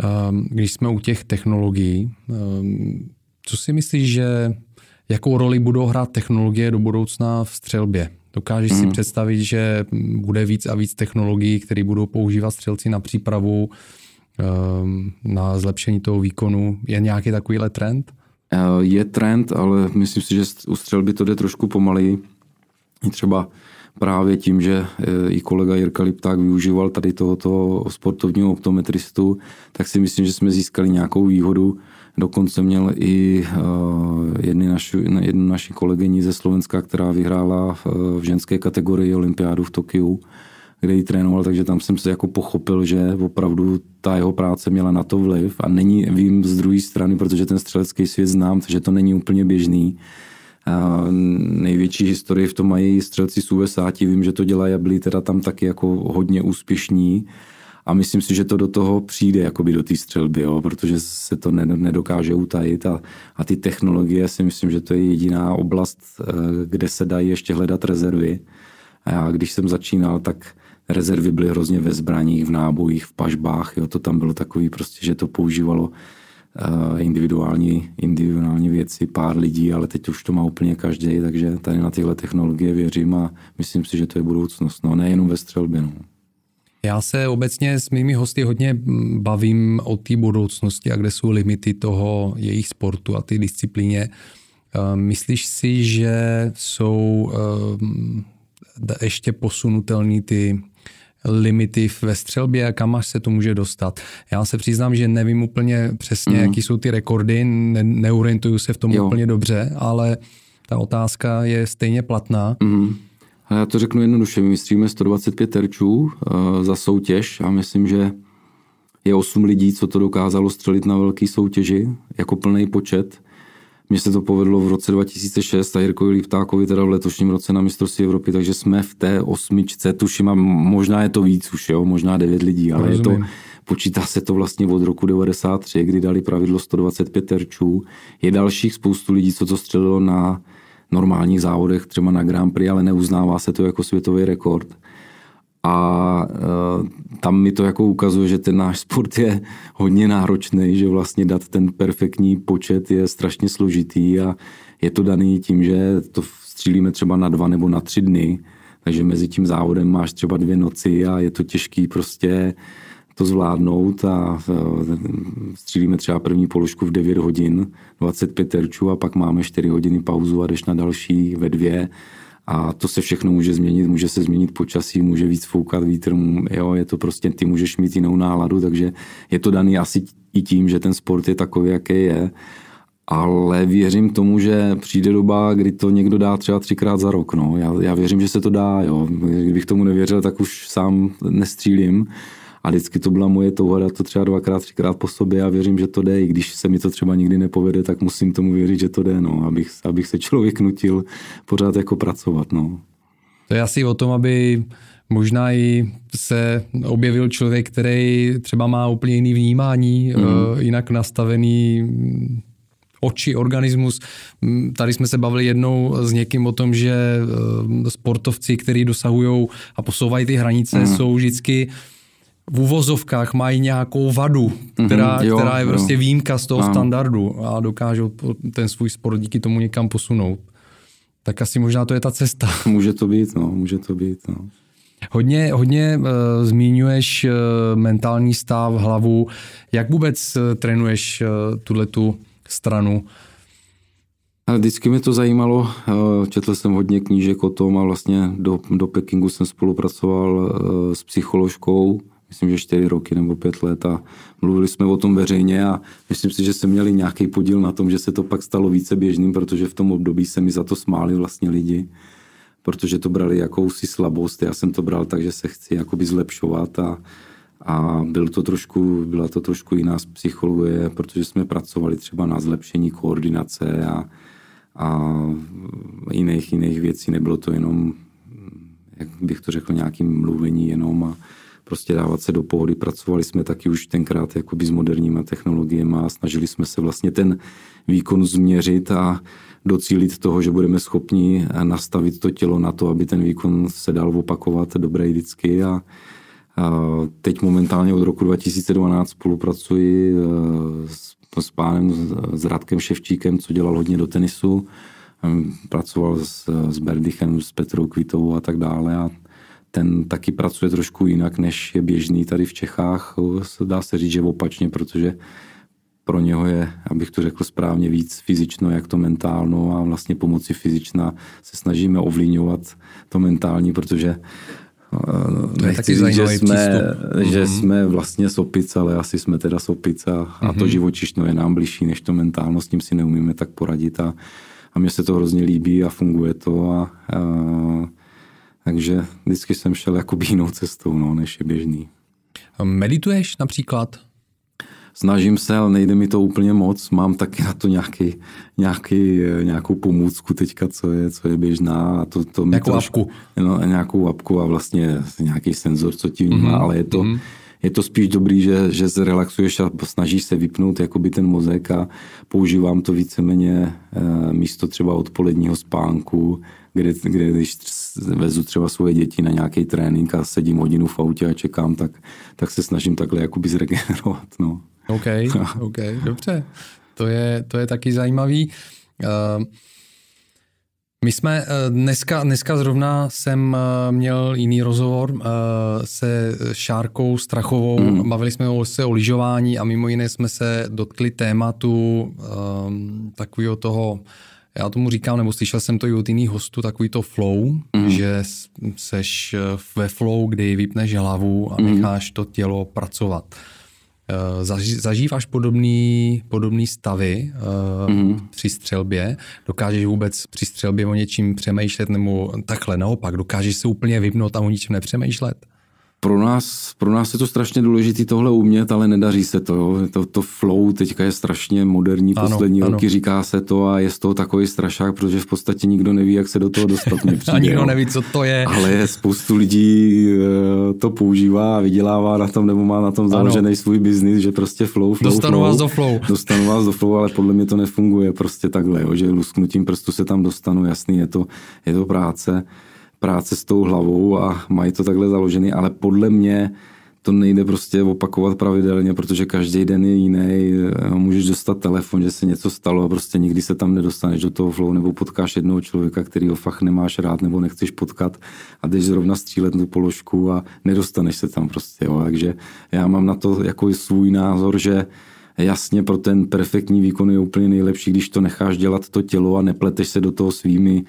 [SPEAKER 1] Ehm, když jsme u těch technologií, ehm, co si myslíš, že jakou roli budou hrát technologie do budoucna v střelbě? Dokážeš mm. si představit, že bude víc a víc technologií, které budou používat střelci na přípravu, ehm, na zlepšení toho výkonu. Je nějaký takovýhle trend?
[SPEAKER 2] Eh, je trend, ale myslím si, že u střelby to jde trošku pomaleji. Třeba právě tím, že eh, i kolega Jirka Lipták využíval tady tohoto sportovního optometristu, tak si myslím, že jsme získali nějakou výhodu, Dokonce měl i eh, jedny naši, jednu naši kolegyni ze Slovenska, která vyhrála v ženské kategorii olympiádu v Tokiu kde ji trénoval, takže tam jsem se jako pochopil, že opravdu ta jeho práce měla na to vliv a není, vím z druhé strany, protože ten střelecký svět znám, takže to není úplně běžný. A největší historii v tom mají střelci z USA, vím, že to dělají a byli teda tam taky jako hodně úspěšní a myslím si, že to do toho přijde, jakoby do té střelby, jo, protože se to nedokáže utajit a, a ty technologie si myslím, že to je jediná oblast, eh, kde se dají ještě hledat rezervy. A já, když jsem začínal, tak rezervy byly hrozně ve zbraních, v nábojích, v pažbách, jo, to tam bylo takový prostě, že to používalo eh, individuální, individuální věci, pár lidí, ale teď už to má úplně každý, takže tady na tyhle technologie věřím a myslím si, že to je budoucnost, no nejenom ve střelbě. No.
[SPEAKER 1] Já se obecně s mými hosty hodně bavím o té budoucnosti a kde jsou limity toho jejich sportu a ty disciplíně. Eh, myslíš si, že jsou eh, ještě posunutelné ty limity ve střelbě a kam až se to může dostat. Já se přiznám, že nevím úplně přesně, mm. jaký jsou ty rekordy, ne, neorientuju se v tom jo. úplně dobře, ale ta otázka je stejně platná. Mm.
[SPEAKER 2] A já to řeknu jednoduše, my střílíme 125 terčů uh, za soutěž a myslím, že je 8 lidí, co to dokázalo střelit na velké soutěži, jako plný počet. Mně se to povedlo v roce 2006 a Jirkovi Liptákovi teda v letošním roce na mistrovství Evropy, takže jsme v té osmičce, tuším, a možná je to víc už, jo, možná 9 lidí, ale Rozumím. je to, počítá se to vlastně od roku 93, kdy dali pravidlo 125 terčů. Je dalších spoustu lidí, co to střelilo na normálních závodech, třeba na Grand Prix, ale neuznává se to jako světový rekord. A e, tam mi to jako ukazuje, že ten náš sport je hodně náročný, že vlastně dát ten perfektní počet je strašně složitý a je to daný tím, že to střílíme třeba na dva nebo na tři dny, takže mezi tím závodem máš třeba dvě noci a je to těžký prostě to zvládnout a e, střílíme třeba první položku v 9 hodin, 25 terčů a pak máme 4 hodiny pauzu a jdeš na další ve dvě a to se všechno může změnit, může se změnit počasí, může víc foukat vítr, jo, je to prostě, ty můžeš mít jinou náladu, takže je to daný asi i tím, že ten sport je takový, jaký je ale věřím tomu, že přijde doba, kdy to někdo dá třeba třikrát za rok. No. Já, já věřím, že se to dá. Jo. Kdybych tomu nevěřil, tak už sám nestřílím. A vždycky to byla moje touha dát to třeba dvakrát, třikrát po sobě a věřím, že to jde. I když se mi to třeba nikdy nepovede, tak musím tomu věřit, že to jde, no, abych, abych se člověk nutil pořád jako pracovat. No.
[SPEAKER 1] To je asi o tom, aby možná i se objevil člověk, který třeba má úplně jiný vnímání, mm. jinak nastavený mm, oči, organismus. Mm, tady jsme se bavili jednou s někým o tom, že eh, sportovci, kteří dosahují a posouvají ty hranice, mm. jsou vždycky v uvozovkách mají nějakou vadu, která, mm-hmm, jo, která je jo. prostě výjimka z toho no. standardu a dokážou ten svůj sport díky tomu někam posunout. Tak asi možná to je ta cesta.
[SPEAKER 2] Může to být, no, může to být, no.
[SPEAKER 1] Hodně, hodně uh, zmiňuješ uh, mentální stav, hlavu. Jak vůbec uh, trénuješ uh, tuhle tu stranu?
[SPEAKER 2] Vždycky mě to zajímalo, četl jsem hodně knížek o tom a vlastně do, do Pekingu jsem spolupracoval s psycholožkou, myslím, že čtyři roky nebo pět let a mluvili jsme o tom veřejně a myslím si, že jsme měli nějaký podíl na tom, že se to pak stalo více běžným, protože v tom období se mi za to smáli vlastně lidi, protože to brali jakousi slabost, já jsem to bral tak, že se chci jakoby zlepšovat a, a byl to trošku, byla to trošku jiná psychologie, protože jsme pracovali třeba na zlepšení koordinace a, a jiných, jiných věcí. Nebylo to jenom, jak bych to řekl, nějakým mluvení jenom a, prostě dávat se do pohody. Pracovali jsme taky už tenkrát jakoby s moderníma technologiemi a snažili jsme se vlastně ten výkon změřit a docílit toho, že budeme schopni nastavit to tělo na to, aby ten výkon se dal opakovat dobré vždycky a, a teď momentálně od roku 2012 spolupracuji e, s, s pánem, s Radkem Ševčíkem, co dělal hodně do tenisu. Pracoval s, s Berdichem, s Petrou Kvitovou a tak dále a ten taky pracuje trošku jinak, než je běžný tady v Čechách. Dá se říct, že opačně, protože pro něho je, abych to řekl správně, víc fyzično, jak to mentálno a vlastně pomocí fyzična se snažíme ovlivňovat to mentální, protože
[SPEAKER 1] to nechci říct, že jsme,
[SPEAKER 2] že mm-hmm. jsme vlastně sopic, ale asi jsme teda sopic a, mm-hmm. a to mhm. živočišno je nám bližší než to mentálno, s tím si neumíme tak poradit a, a mně se to hrozně líbí a funguje to a, a takže vždycky jsem šel jako jinou cestou, no, než je běžný.
[SPEAKER 1] Medituješ například?
[SPEAKER 2] Snažím se, ale nejde mi to úplně moc. Mám taky na to nějaký, nějaký, nějakou pomůcku teďka, co je, co je běžná. A to, to
[SPEAKER 1] nějakou trošku, apku.
[SPEAKER 2] No, nějakou apku a vlastně nějaký senzor, co ti vnímá, mm-hmm. ale je to, mm-hmm je to spíš dobrý, že, že se relaxuješ a snažíš se vypnout jakoby ten mozek a používám to víceméně e, místo třeba odpoledního spánku, kde, kde když vezu třeba svoje děti na nějaký trénink a sedím hodinu v autě a čekám, tak, tak se snažím takhle jakoby zregenerovat. No.
[SPEAKER 1] OK, OK, dobře. To je, to je taky zajímavý. Uh, my jsme eh, dneska, dneska zrovna jsem eh, měl jiný rozhovor eh, se Šárkou Strachovou, mm. bavili jsme se o lyžování a mimo jiné jsme se dotkli tématu um, takového toho, já tomu říkám, nebo slyšel jsem to i od jiných hostů, takový to flow, mm. že seš ve flow, kdy vypneš hlavu a mhm. necháš to tělo pracovat. Eh, zažíváš podobný, podobný stavy uh, mm-hmm. při střelbě? Dokážeš vůbec při střelbě o něčím přemýšlet nebo takhle naopak? Dokážeš se úplně vypnout a o ničem nepřemýšlet?
[SPEAKER 2] Pro nás, pro nás je to strašně důležité tohle umět, ale nedaří se to. Jo. To, to flow teďka je strašně moderní, ano, poslední ano. roky říká se to a je z toho takový strašák, protože v podstatě nikdo neví, jak se do toho dostat. Přijde,
[SPEAKER 1] a nikdo jo. neví, co to je.
[SPEAKER 2] Ale spoustu lidí eh, to používá a vydělává na tom, nebo má na tom založený svůj biznis, že prostě flow, flow,
[SPEAKER 1] Dostanu
[SPEAKER 2] flow,
[SPEAKER 1] vás do flow.
[SPEAKER 2] Dostanu vás do flow, ale podle mě to nefunguje prostě takhle, jo, že lusknutím prstu se tam dostanu, jasný, je to, je to práce práce s tou hlavou a mají to takhle založený, ale podle mě to nejde prostě opakovat pravidelně, protože každý den je jiný. Můžeš dostat telefon, že se něco stalo a prostě nikdy se tam nedostaneš do toho flow nebo potkáš jednoho člověka, který ho fakt nemáš rád nebo nechceš potkat a jdeš zrovna střílet tu položku a nedostaneš se tam prostě. Jo. Takže já mám na to jako svůj názor, že jasně pro ten perfektní výkon je úplně nejlepší, když to necháš dělat to tělo a nepleteš se do toho svými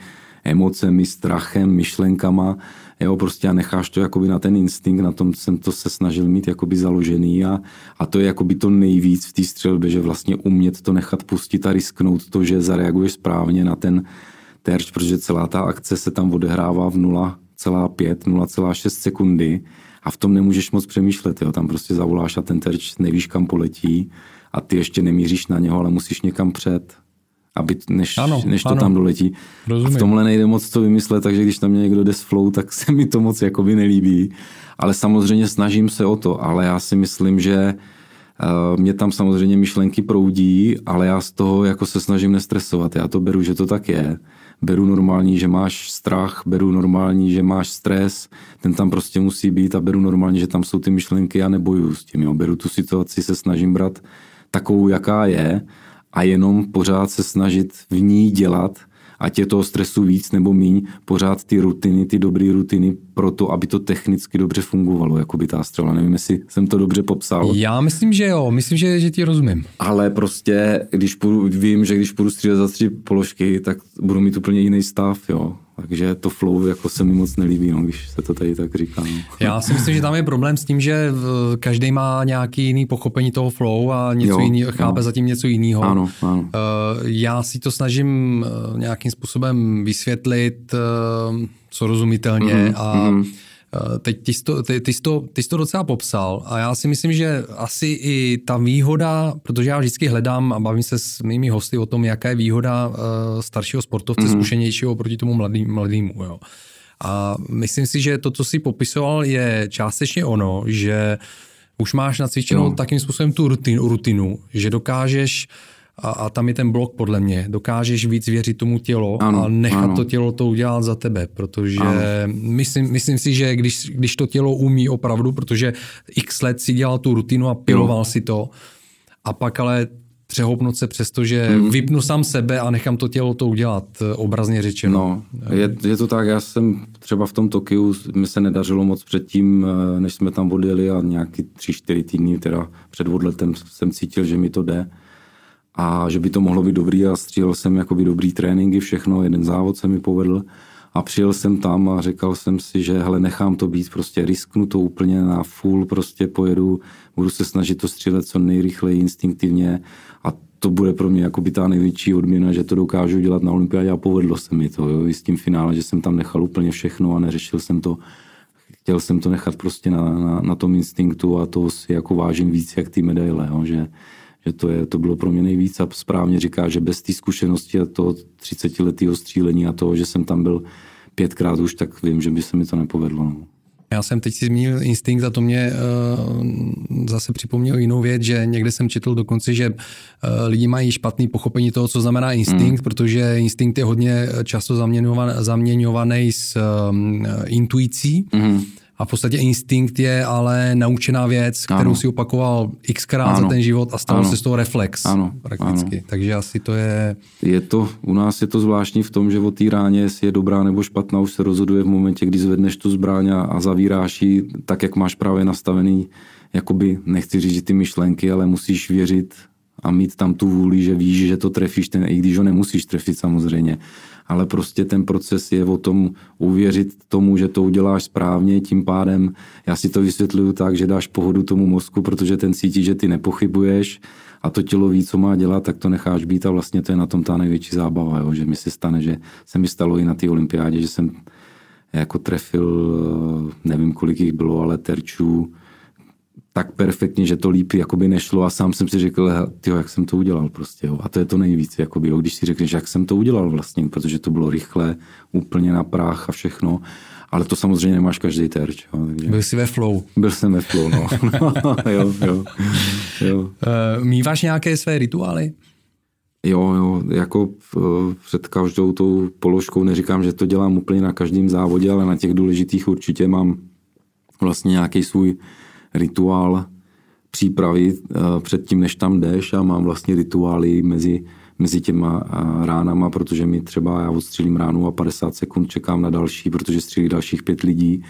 [SPEAKER 2] emocemi, strachem, myšlenkama, jo, prostě a necháš to jakoby na ten instinkt, na tom jsem to se snažil mít jakoby založený a, a to je jakoby to nejvíc v té střelbě, že vlastně umět to nechat pustit a risknout to, že zareaguješ správně na ten terč, protože celá ta akce se tam odehrává v 0,5, 0,6 sekundy a v tom nemůžeš moc přemýšlet, jo, tam prostě zavoláš a ten terč nevíš, kam poletí a ty ještě nemíříš na něho, ale musíš někam před aby, než, ano, než to ano. tam doletí. Rozumím. A v tomhle nejde moc to vymyslet, takže když tam mě někdo jde s flow, tak se mi to moc jakoby nelíbí. Ale samozřejmě snažím se o to, ale já si myslím, že uh, mě tam samozřejmě myšlenky proudí, ale já z toho jako se snažím nestresovat. Já to beru, že to tak je. Beru normální, že máš strach, beru normální, že máš stres, ten tam prostě musí být a beru normálně, že tam jsou ty myšlenky a nebojuju s tím. Jo. Beru tu situaci, se snažím brát takovou, jaká je a jenom pořád se snažit v ní dělat, ať je toho stresu víc nebo míň, pořád ty rutiny, ty dobré rutiny pro to, aby to technicky dobře fungovalo, jako by ta střela. Nevím, jestli jsem to dobře popsal.
[SPEAKER 1] Já myslím, že jo, myslím, že, že ti rozumím.
[SPEAKER 2] Ale prostě, když půjdu, vím, že když půjdu střílet za tři položky, tak budu mít úplně jiný stav, jo. Takže to flow jako se mi moc nelíbí, no, když se to tady tak říká. No.
[SPEAKER 1] Já si myslím, že tam je problém s tím, že každý má nějaký jiný pochopení toho flow a něco jiného, chápe zatím něco jiného.
[SPEAKER 2] Ano, ano.
[SPEAKER 1] Eh, já si to snažím eh, nějakým způsobem vysvětlit eh, srozumitelně mm-hmm, a Eh, teď ty jsi, to, ty, ty, jsi to, ty jsi to docela popsal a já si myslím, že asi i ta výhoda, protože já vždycky hledám a bavím se s mými hosty o tom, jaká je výhoda uh, staršího sportovce, mm-hmm. zkušenějšího proti tomu mladý, mladému. Jo. A myslím si, že to, co jsi popisoval, je částečně ono, že už máš nacvičenou no. takým způsobem tu rutinu, rutinu že dokážeš uh, a, a tam je ten blok podle mě. Dokážeš víc věřit tomu tělo ano, a nechat ano. to tělo to udělat za tebe, protože myslím, myslím si, že když, když to tělo umí opravdu, protože x let si dělal tu rutinu a piloval jo. si to, a pak ale přehopnout se přesto, že hmm. vypnu sám sebe a nechám to tělo to udělat, obrazně řečeno.
[SPEAKER 2] No, je, je to tak, já jsem třeba v tom Tokiu, mi se nedařilo moc předtím, eh, než jsme tam odjeli a nějaký tři, čtyři týdny teda před odletem jsem cítil, že mi to jde a že by to mohlo být dobrý a střílel jsem jakoby dobrý tréninky, všechno, jeden závod se mi povedl a přijel jsem tam a říkal jsem si, že hele, nechám to být, prostě risknu to úplně na full, prostě pojedu, budu se snažit to střílet co nejrychleji, instinktivně a to bude pro mě jako by ta největší odměna, že to dokážu dělat na olympiádě a povedlo se mi to, jo, i s tím finále, že jsem tam nechal úplně všechno a neřešil jsem to. Chtěl jsem to nechat prostě na, na, na tom instinktu a to si jako vážím víc jak ty medaile, jo, že, že to, je, to bylo pro mě nejvíc a správně říká, že bez té zkušenosti a toho 30 letého střílení a toho, že jsem tam byl pětkrát už, tak vím, že by se mi to nepovedlo. No.
[SPEAKER 1] Já jsem teď si zmínil instinkt a to mě uh, zase připomněl jinou věc, že někde jsem četl dokonce, že uh, lidi mají špatný pochopení toho, co znamená instinkt, mm. protože instinkt je hodně často zaměňovaný s um, intuicí. Mm. A v podstatě instinkt je ale naučená věc, kterou ano. si opakoval xkrát ano. za ten život a stalo ano. se z toho reflex ano. prakticky. Ano. Takže asi to je...
[SPEAKER 2] Je to, u nás je to zvláštní v tom, že o té ráně, jestli je dobrá nebo špatná, už se rozhoduje v momentě, kdy zvedneš tu zbraň a zavíráš ji tak, jak máš právě nastavený, jakoby, nechci říct, ty myšlenky, ale musíš věřit a mít tam tu vůli, že víš, že to trefíš, ten, i když ho nemusíš trefit samozřejmě ale prostě ten proces je o tom uvěřit tomu, že to uděláš správně, tím pádem já si to vysvětluju tak, že dáš pohodu tomu mozku, protože ten cítí, že ty nepochybuješ a to tělo ví, co má dělat, tak to necháš být a vlastně to je na tom ta největší zábava, jo? že mi se stane, že se mi stalo i na té olympiádě, že jsem jako trefil, nevím kolik jich bylo, ale terčů, tak perfektně, že to líp jakoby nešlo a sám jsem si řekl, tyjo, jak jsem to udělal prostě, jo. A to je to nejvíc, jakoby, jo, když si řekneš, jak jsem to udělal vlastně, protože to bylo rychle, úplně na práh a všechno. Ale to samozřejmě nemáš každý terč. Jo,
[SPEAKER 1] takže... Byl jsi ve flow.
[SPEAKER 2] Byl jsem ve flow, no. jo, jo, jo.
[SPEAKER 1] Uh, míváš nějaké své rituály?
[SPEAKER 2] Jo, jo, jako před každou tou položkou neříkám, že to dělám úplně na každém závodě, ale na těch důležitých určitě mám vlastně nějaký svůj rituál přípravy eh, před tím, než tam jdeš a mám vlastně rituály mezi, mezi těma eh, ránama, protože mi třeba já odstřelím ránu a 50 sekund čekám na další, protože střílí dalších pět lidí.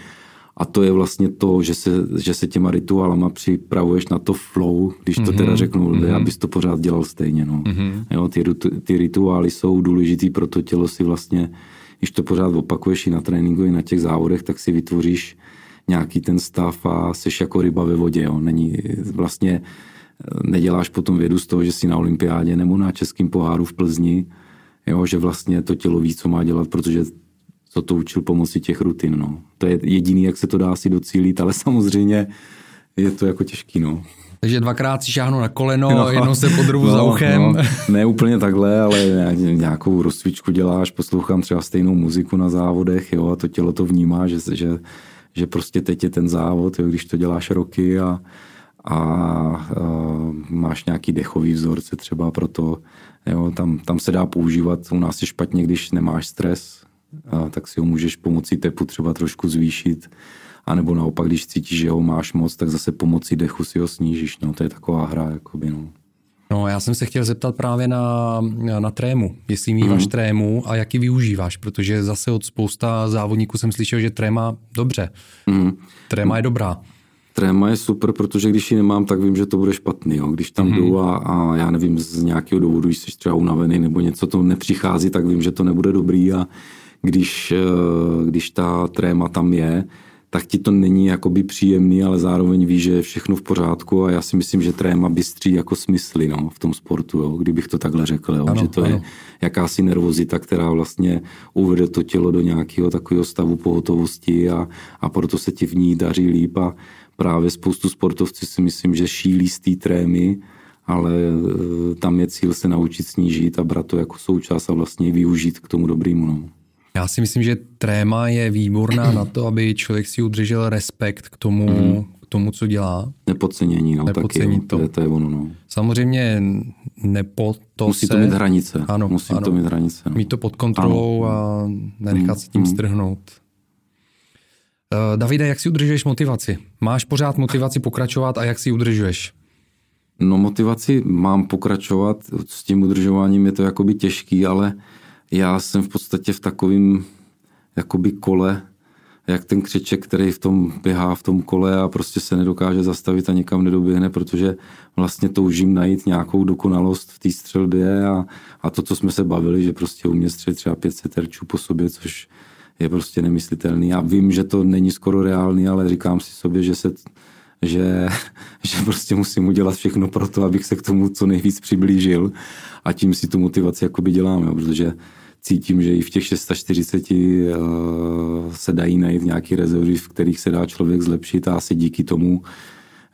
[SPEAKER 2] A to je vlastně to, že se, že se těma rituálama připravuješ na to flow, když to mm-hmm. teda mhm. řeknu, mm-hmm. abys to pořád dělal stejně. No. Mm-hmm. Jo, ty, ty rituály jsou důležitý pro to tělo si vlastně, když to pořád opakuješ i na tréninku, i na těch závodech, tak si vytvoříš nějaký ten stav a jsi jako ryba ve vodě. Jo. Není vlastně neděláš potom vědu z toho, že jsi na olympiádě nebo na českém poháru v Plzni, jo, že vlastně to tělo ví, co má dělat, protože co to učil pomocí těch rutin. No. To je jediný, jak se to dá si docílit, ale samozřejmě je to jako těžký. No.
[SPEAKER 1] Takže dvakrát si šáhnu na koleno, no, jednou se podrubu no, za uchem. No,
[SPEAKER 2] ne úplně takhle, ale nějakou rozcvičku děláš, poslouchám třeba stejnou muziku na závodech, jo, a to tělo to vnímá, že, že že prostě teď je ten závod, jo, když to děláš roky a, a, a máš nějaký dechový vzorce třeba pro to, jo, tam, tam se dá používat, u nás je špatně, když nemáš stres, a, tak si ho můžeš pomocí tepu třeba trošku zvýšit, a nebo naopak, když cítíš, že ho máš moc, tak zase pomocí dechu si ho snížíš, no, to je taková hra, jakoby, no.
[SPEAKER 1] No, já jsem se chtěl zeptat právě na, na trému, jestli míváš mm. trému a jak ji využíváš, protože zase od spousta závodníků jsem slyšel, že tréma dobře. Mm. Tréma je dobrá.
[SPEAKER 2] Tréma je super, protože když ji nemám, tak vím, že to bude špatný. Jo. Když tam mm. jdu a, a já nevím, z nějakého důvodu, když jsi třeba unavený nebo něco to nepřichází, tak vím, že to nebude dobrý a když, eh, když ta tréma tam je, tak ti to není jakoby příjemný, ale zároveň víš, že je všechno v pořádku a já si myslím, že tréma bystří jako smysly no, v tom sportu, jo, kdybych to takhle řekl, jo, ano, že to ano. je jakási nervozita, která vlastně uvede to tělo do nějakého takového stavu pohotovosti a, a proto se ti v ní daří líp a právě spoustu sportovců si myslím, že šílí z té trémy, ale e, tam je cíl se naučit snížit a brát to jako součást a vlastně využít k tomu dobrýmu. No.
[SPEAKER 1] Já si myslím, že tréma je výborná na to, aby člověk si udržel respekt k tomu, mm. k tomu co dělá.
[SPEAKER 2] Nepodcenění, no,
[SPEAKER 1] Nepodcení
[SPEAKER 2] taky, to. To, je, to je ono, no.
[SPEAKER 1] Samozřejmě nepo to
[SPEAKER 2] Musí
[SPEAKER 1] se...
[SPEAKER 2] to mít hranice. Ano, Musí ano. to mít hranice. No.
[SPEAKER 1] Mít to pod kontrolou ano. a nenechat mm. se tím mm. strhnout. Uh, Davide, jak si udržuješ motivaci? Máš pořád motivaci pokračovat a jak si ji udržuješ?
[SPEAKER 2] No motivaci mám pokračovat, s tím udržováním je to jakoby těžký, ale já jsem v podstatě v takovém jakoby kole, jak ten křeček, který v tom běhá v tom kole a prostě se nedokáže zastavit a nikam nedoběhne, protože vlastně toužím najít nějakou dokonalost v té střelbě a, a to, co jsme se bavili, že prostě umě střelit třeba 500 terčů po sobě, což je prostě nemyslitelný. Já vím, že to není skoro reálný, ale říkám si sobě, že se že, že prostě musím udělat všechno pro to, abych se k tomu co nejvíc přiblížil a tím si tu motivaci jakoby dělám, jo, protože cítím, že i v těch 640 uh, se dají najít nějaký rezervy, v kterých se dá člověk zlepšit a asi díky tomu,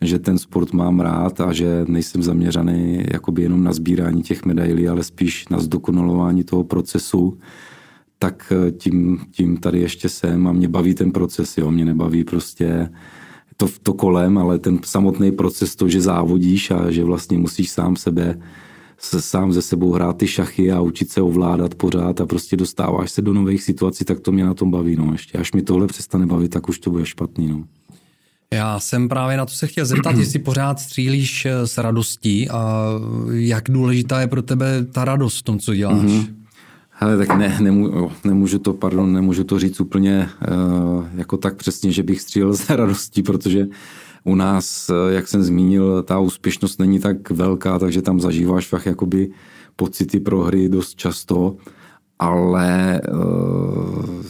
[SPEAKER 2] že ten sport mám rád a že nejsem zaměřený jakoby jenom na sbírání těch medailí, ale spíš na zdokonalování toho procesu, tak eh, tím, tím tady ještě jsem a mě baví ten proces, jo, mě nebaví prostě to, to kolem, ale ten samotný proces, to, že závodíš a že vlastně musíš sám sebe se, sám ze sebou hrát ty šachy a učit se ovládat pořád a prostě dostáváš se do nových situací, tak to mě na tom baví. No. Ještě až mi tohle přestane bavit, tak už to bude špatný. No.
[SPEAKER 1] Já jsem právě na to se chtěl zeptat, jestli pořád střílíš eh, s radostí a jak důležitá je pro tebe ta radost v tom, co děláš. Mm-hmm.
[SPEAKER 2] Hele, tak ne, nemů, nemůžu to, pardon, nemůžu to říct úplně uh, jako tak přesně, že bych střílel s radostí, protože u nás, uh, jak jsem zmínil, ta úspěšnost není tak velká, takže tam zažíváš fakt jakoby pocity prohry dost často, ale uh,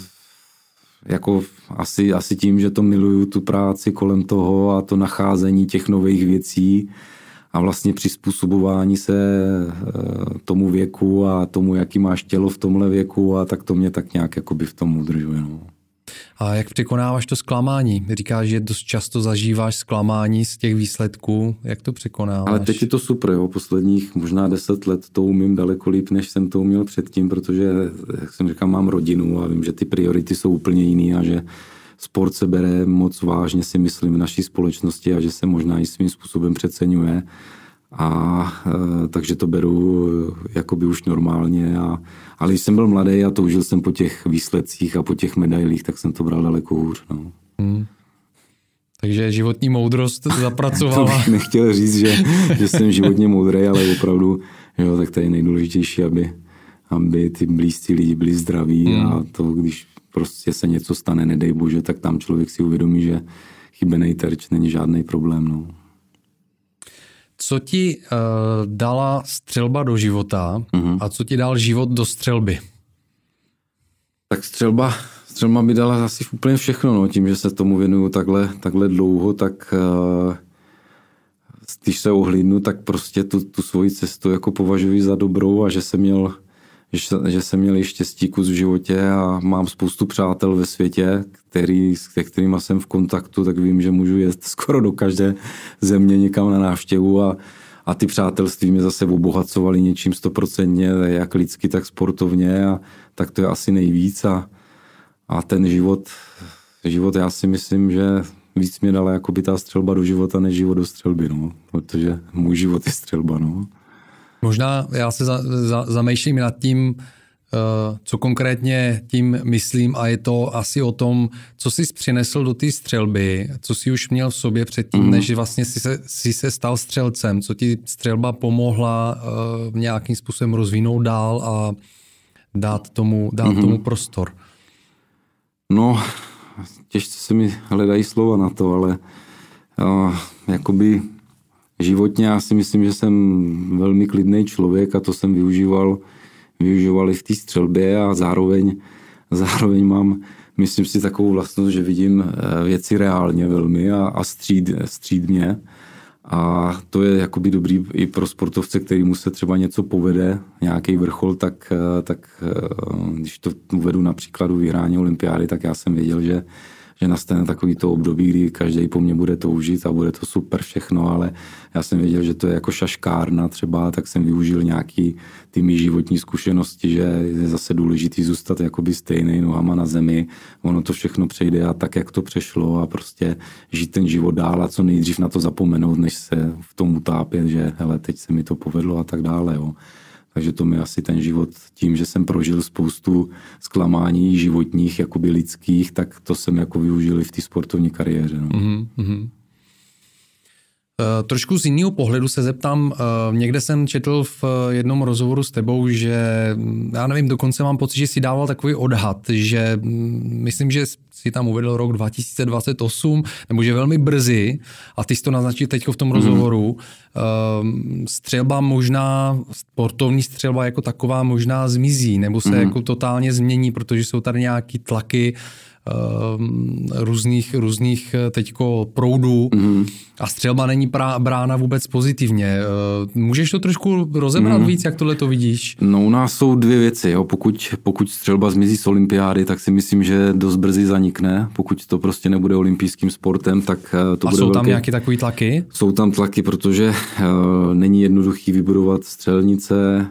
[SPEAKER 2] jako asi, asi tím, že to miluju, tu práci kolem toho a to nacházení těch nových věcí a vlastně přizpůsobování se eh, tomu věku a tomu, jaký máš tělo v tomhle věku a tak to mě tak nějak jakoby v tom udržuje. No.
[SPEAKER 1] A jak překonáváš to zklamání? Říkáš, že dost často zažíváš zklamání z těch výsledků. Jak to překonáváš?
[SPEAKER 2] Ale teď je to super, jo. Posledních možná deset let to umím daleko líp, než jsem to uměl předtím, protože, jak jsem říkal, mám rodinu a vím, že ty priority jsou úplně jiný a že sport se bere moc vážně, si myslím, v naší společnosti a že se možná i svým způsobem přeceňuje. A e, takže to beru jakoby už normálně. A, ale když jsem byl mladý a toužil jsem po těch výsledcích a po těch medailích, tak jsem to bral daleko hůř. No. Hmm.
[SPEAKER 1] Takže životní moudrost zapracovala.
[SPEAKER 2] to bych nechtěl říct, že, že jsem životně moudrý, ale opravdu, jo, tak to je nejdůležitější, aby, aby ty blízcí lidi byli zdraví hmm. a to, když prostě se něco stane, nedej bože, tak tam člověk si uvědomí, že chybený terč není žádný problém. No.
[SPEAKER 1] Co ti uh, dala střelba do života mm-hmm. a co ti dal život do střelby?
[SPEAKER 2] Tak střelba, střelba mi dala asi úplně všechno. No. Tím, že se tomu věnuju takhle, takhle dlouho, tak uh, když se ohlídnu, tak prostě tu, tu svoji cestu jako považuji za dobrou a že jsem měl že, jsem měl štěstí kus v životě a mám spoustu přátel ve světě, který, s kterými jsem v kontaktu, tak vím, že můžu jet skoro do každé země někam na návštěvu a, a ty přátelství mě zase obohacovaly něčím stoprocentně, jak lidsky, tak sportovně a tak to je asi nejvíc a, a ten život, život já si myslím, že víc mě dala jako by ta střelba do života, než život do střelby, no. Protože můj život je střelba, no.
[SPEAKER 1] Možná já se za, za, zamýšlím nad tím, uh, co konkrétně tím myslím a je to asi o tom, co jsi přinesl do té střelby, co jsi už měl v sobě předtím, mm. než vlastně jsi se, jsi se stal střelcem, co ti střelba pomohla uh, nějakým způsobem rozvinout dál a dát tomu, dát mm. tomu prostor.
[SPEAKER 2] No, těžce se mi hledají slova na to, ale uh, jakoby životně já si myslím, že jsem velmi klidný člověk a to jsem využíval, využíval i v té střelbě a zároveň, zároveň mám, myslím si, takovou vlastnost, že vidím eh, věci reálně velmi a, a stříd, střídně. A to je jakoby dobrý i pro sportovce, který mu se třeba něco povede, nějaký vrchol, tak, eh, tak eh, když to uvedu na příkladu vyhrání olympiády, tak já jsem věděl, že že nastane takový to období, kdy každý po mně bude toužit a bude to super všechno, ale já jsem věděl, že to je jako šaškárna třeba, tak jsem využil nějaký ty mý životní zkušenosti, že je zase důležitý zůstat jakoby stejný nohama na zemi, ono to všechno přejde a tak, jak to přešlo a prostě žít ten život dál a co nejdřív na to zapomenout, než se v tom utápět, že hele, teď se mi to povedlo a tak dále. Jo. Takže to mi asi ten život tím, že jsem prožil spoustu zklamání životních, jakoby lidských, tak to jsem jako využil i v té sportovní kariéře. No. Mm-hmm.
[SPEAKER 1] Uh, trošku z jiného pohledu se zeptám, uh, někde jsem četl v jednom rozhovoru s tebou, že já nevím, dokonce mám pocit, že si dával takový odhad, že mm, myslím, že si tam uvedl rok 2028, nebo že velmi brzy, a ty jsi to naznačil teď v tom mm-hmm. rozhovoru, uh, střelba možná, sportovní střelba jako taková možná zmizí, nebo se mm-hmm. jako totálně změní, protože jsou tady nějaký tlaky, různých, různých teďko proudů mm-hmm. a střelba není prá, brána vůbec pozitivně. Můžeš to trošku rozebrat mm-hmm. víc, jak tohle to vidíš?
[SPEAKER 2] No u nás jsou dvě věci. Jo. Pokud, pokud střelba zmizí z olympiády, tak si myslím, že dost brzy zanikne. Pokud to prostě nebude olympijským sportem, tak to
[SPEAKER 1] a
[SPEAKER 2] bude
[SPEAKER 1] jsou tam
[SPEAKER 2] velký...
[SPEAKER 1] nějaké takové tlaky?
[SPEAKER 2] Jsou tam tlaky, protože uh, není jednoduchý vybudovat střelnice,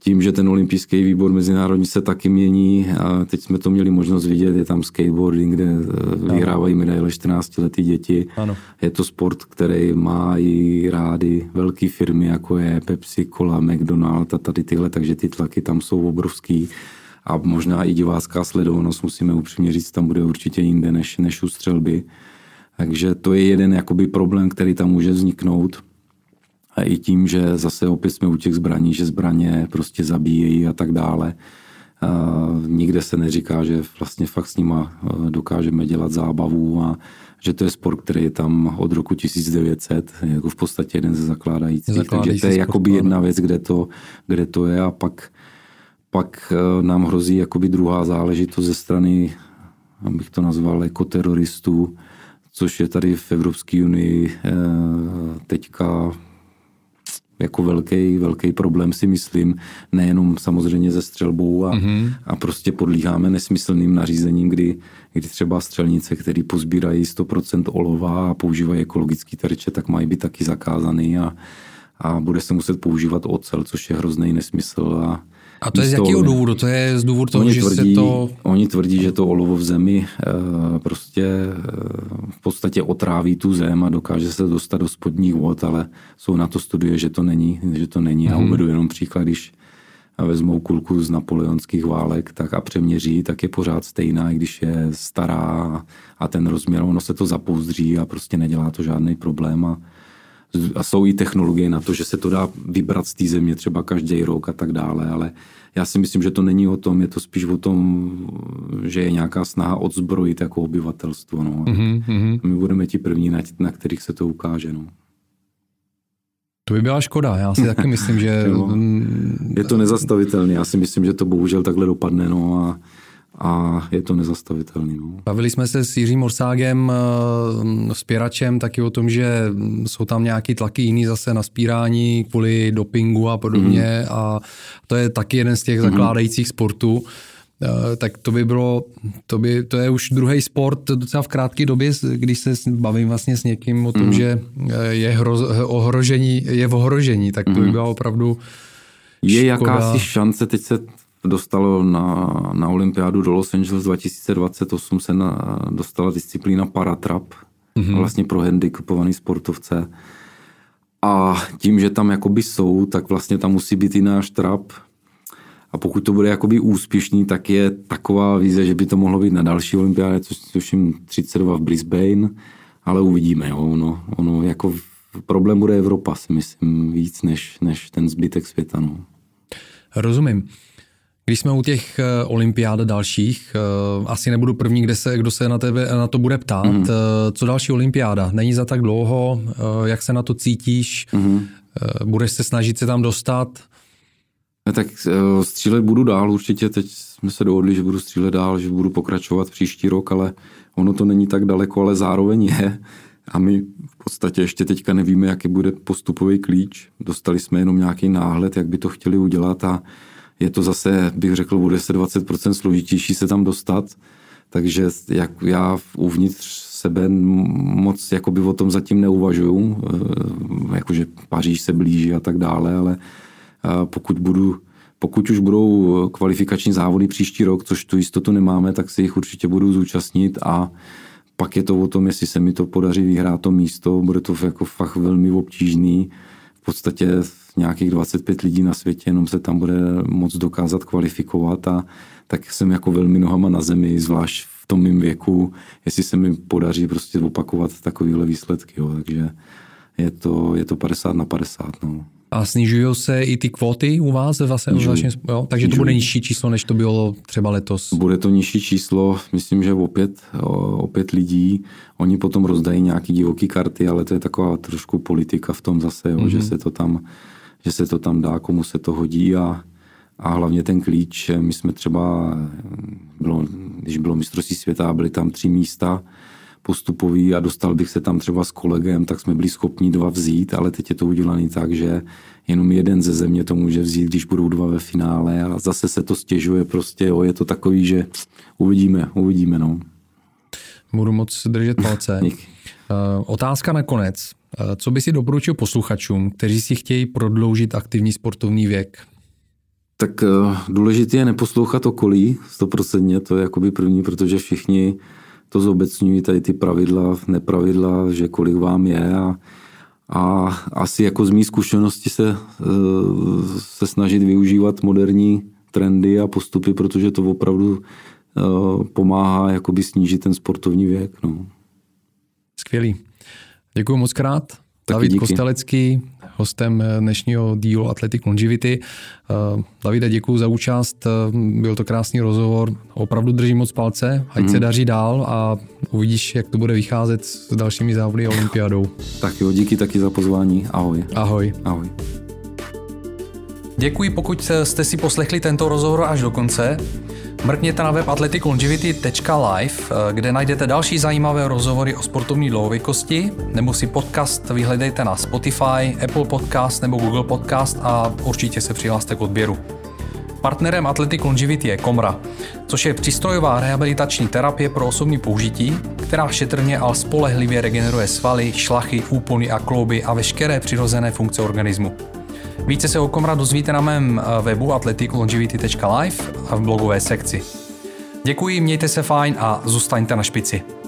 [SPEAKER 2] tím, že ten olympijský výbor mezinárodní se taky mění a teď jsme to měli možnost vidět, je tam skateboarding, kde eh, vyhrávají medaile 14 letý děti.
[SPEAKER 1] Ano.
[SPEAKER 2] Je to sport, který má i rády velké firmy, jako je Pepsi, Cola, McDonald a tady tyhle, takže ty tlaky tam jsou obrovský a možná i divácká sledovanost, musíme upřímně říct, tam bude určitě jinde než, než u střelby. Takže to je jeden jakoby problém, který tam může vzniknout. A i tím, že zase opět jsme u těch zbraní, že zbraně prostě zabíjejí a tak dále. A nikde se neříká, že vlastně fakt s nima dokážeme dělat zábavu a že to je sport, který je tam od roku 1900, jako v podstatě jeden ze zakládajících.
[SPEAKER 1] Zakládající
[SPEAKER 2] Takže to je jakoby jedna věc, kde to, kde to je a pak, pak nám hrozí jakoby druhá záležitost ze strany, abych to nazval, jako teroristů, což je tady v Evropské unii teďka jako velký, velký problém si myslím, nejenom samozřejmě ze střelbou a, mm-hmm. a prostě podlíháme nesmyslným nařízením, kdy, kdy třeba střelnice, které pozbírají 100% olova a používají ekologický terče, tak mají být taky zakázaný a, a bude se muset používat ocel, což je hrozný nesmysl a,
[SPEAKER 1] a to je z jakého důvodu? To je z důvodu toho, že
[SPEAKER 2] tvrdí,
[SPEAKER 1] se to...
[SPEAKER 2] Oni tvrdí, že to olovo v zemi e, prostě e, v podstatě otráví tu zem a dokáže se dostat do spodních vod, ale jsou na to studie, že to není. Že to není. Mm. Já uvedu jenom příklad, když vezmou kulku z napoleonských válek tak a přeměří, tak je pořád stejná, i když je stará a ten rozměr, ono se to zapouzdří a prostě nedělá to žádný problém a a jsou i technologie na to, že se to dá vybrat z té země třeba každý rok a tak dále, ale já si myslím, že to není o tom, je to spíš o tom, že je nějaká snaha odzbrojit jako obyvatelstvo. No. Mm-hmm. My budeme ti první, na, na kterých se to ukáže. No.
[SPEAKER 1] To by byla škoda, já si taky myslím, že...
[SPEAKER 2] je to nezastavitelné, já si myslím, že to bohužel takhle dopadne. No a a je to nezastavitelný. No.
[SPEAKER 1] Bavili jsme se s Jiřím Morságem, eh, spěračem, taky o tom, že jsou tam nějaký tlaky jiný zase na spírání kvůli dopingu a podobně mm. a to je taky jeden z těch mm. zakládajících sportů. Eh, tak to by bylo, to, by, to je už druhý sport docela v krátké době, když se bavím vlastně s někým o tom, mm. že eh, je hroz, ohrožení, je v ohrožení, tak to by byla opravdu
[SPEAKER 2] je jakási šance, teď se dostalo na, na olympiádu do Los Angeles 2028 se na, dostala disciplína paratrap, mm-hmm. vlastně pro handicapovaný sportovce. A tím, že tam jakoby jsou, tak vlastně tam musí být i náš trap. A pokud to bude jakoby úspěšný, tak je taková víze, že by to mohlo být na další olympiádě, což tuším 32 v Brisbane, ale uvidíme. Jo. Ono, ono jako problém bude Evropa, si myslím, víc než, než ten zbytek světa. No.
[SPEAKER 1] Rozumím. Když jsme u těch eh, olympiád dalších, eh, asi nebudu první, kde se, kdo se na, tebe, na to bude ptát. Mm. Co další olympiáda? Není za tak dlouho? Jak se na to cítíš? Mm. Budeš se snažit se tam dostat?
[SPEAKER 2] Tak střílet budu dál určitě. Teď jsme se dohodli, že budu střílet dál, že budu pokračovat příští rok, ale ono to není tak daleko, ale zároveň je. A my v podstatě ještě teďka nevíme, jaký bude postupový klíč. Dostali jsme jenom nějaký náhled, jak by to chtěli udělat a je to zase, bych řekl, bude se 20% složitější se tam dostat, takže jak já uvnitř sebe moc jakoby o tom zatím neuvažuju, eh, jakože Paříž se blíží a tak dále, ale eh, pokud budu pokud už budou kvalifikační závody příští rok, což tu jistotu nemáme, tak si jich určitě budu zúčastnit a pak je to o tom, jestli se mi to podaří vyhrát to místo, bude to jako fakt velmi obtížný. V podstatě nějakých 25 lidí na světě, jenom se tam bude moc dokázat kvalifikovat a tak jsem jako velmi nohama na zemi, zvlášť v tom mém věku, jestli se mi podaří prostě opakovat takovéhle výsledky. Jo. Takže je to, je to 50 na 50. No.
[SPEAKER 1] A snižují se i ty kvóty u vás? Vlastně, vlastně, jo? Takže to bude nižší číslo, než to bylo třeba letos?
[SPEAKER 2] Bude to nižší číslo, myslím, že opět, opět lidí. Oni potom rozdají nějaký divoký karty, ale to je taková trošku politika v tom zase, jo, mm-hmm. že mhm. se to tam že se to tam dá, komu se to hodí a, a hlavně ten klíč. My jsme třeba, bylo když bylo mistrovství světa, byly tam tři místa postupový a dostal bych se tam třeba s kolegem, tak jsme byli schopni dva vzít, ale teď je to udělané tak, že jenom jeden ze země to může vzít, když budou dva ve finále a zase se to stěžuje prostě, jo, je to takový, že uvidíme, uvidíme, no.
[SPEAKER 1] Budu moc držet palce. Eh, otázka na konec. Eh, co by si doporučil posluchačům, kteří si chtějí prodloužit aktivní sportovní věk?
[SPEAKER 2] Tak eh, důležité je neposlouchat okolí, stoprocentně, to je jakoby první, protože všichni to zobecňují tady ty pravidla, nepravidla, že kolik vám je a, a asi jako z mý zkušenosti se, se snažit využívat moderní trendy a postupy, protože to opravdu pomáhá jakoby snížit ten sportovní věk. No.
[SPEAKER 1] Skvělý. Děkuji moc krát. Taky David díky. Kostelecký, hostem dnešního dílu Athletic Longevity. Uh, Davide, děkuji za účast, uh, byl to krásný rozhovor, opravdu držím moc palce, ať mm. se daří dál a uvidíš, jak to bude vycházet s dalšími závody a olympiádou.
[SPEAKER 2] Tak jo, díky taky za pozvání, ahoj.
[SPEAKER 1] Ahoj.
[SPEAKER 2] Ahoj.
[SPEAKER 1] Děkuji, pokud jste si poslechli tento rozhovor až do konce. Mrkněte na web athleticlongevity.live, eh, kde najdete další zajímavé rozhovory o sportovní dlouhověkosti, nebo si podcast vyhledejte na Spotify, Apple Podcast nebo Google Podcast a určitě se přihlaste k odběru. Partnerem Athletic Longevity je Komra, což je přístrojová rehabilitační terapie pro osobní použití, která šetrně a spolehlivě regeneruje svaly, šlachy, úpony a klouby a veškeré přirozené funkce organismu. Více se o Komra dozvíte na mém eh, webu athleticlongevity.live a v blogové sekci. Děkuji, mějte se fajn a zůstaňte na špici.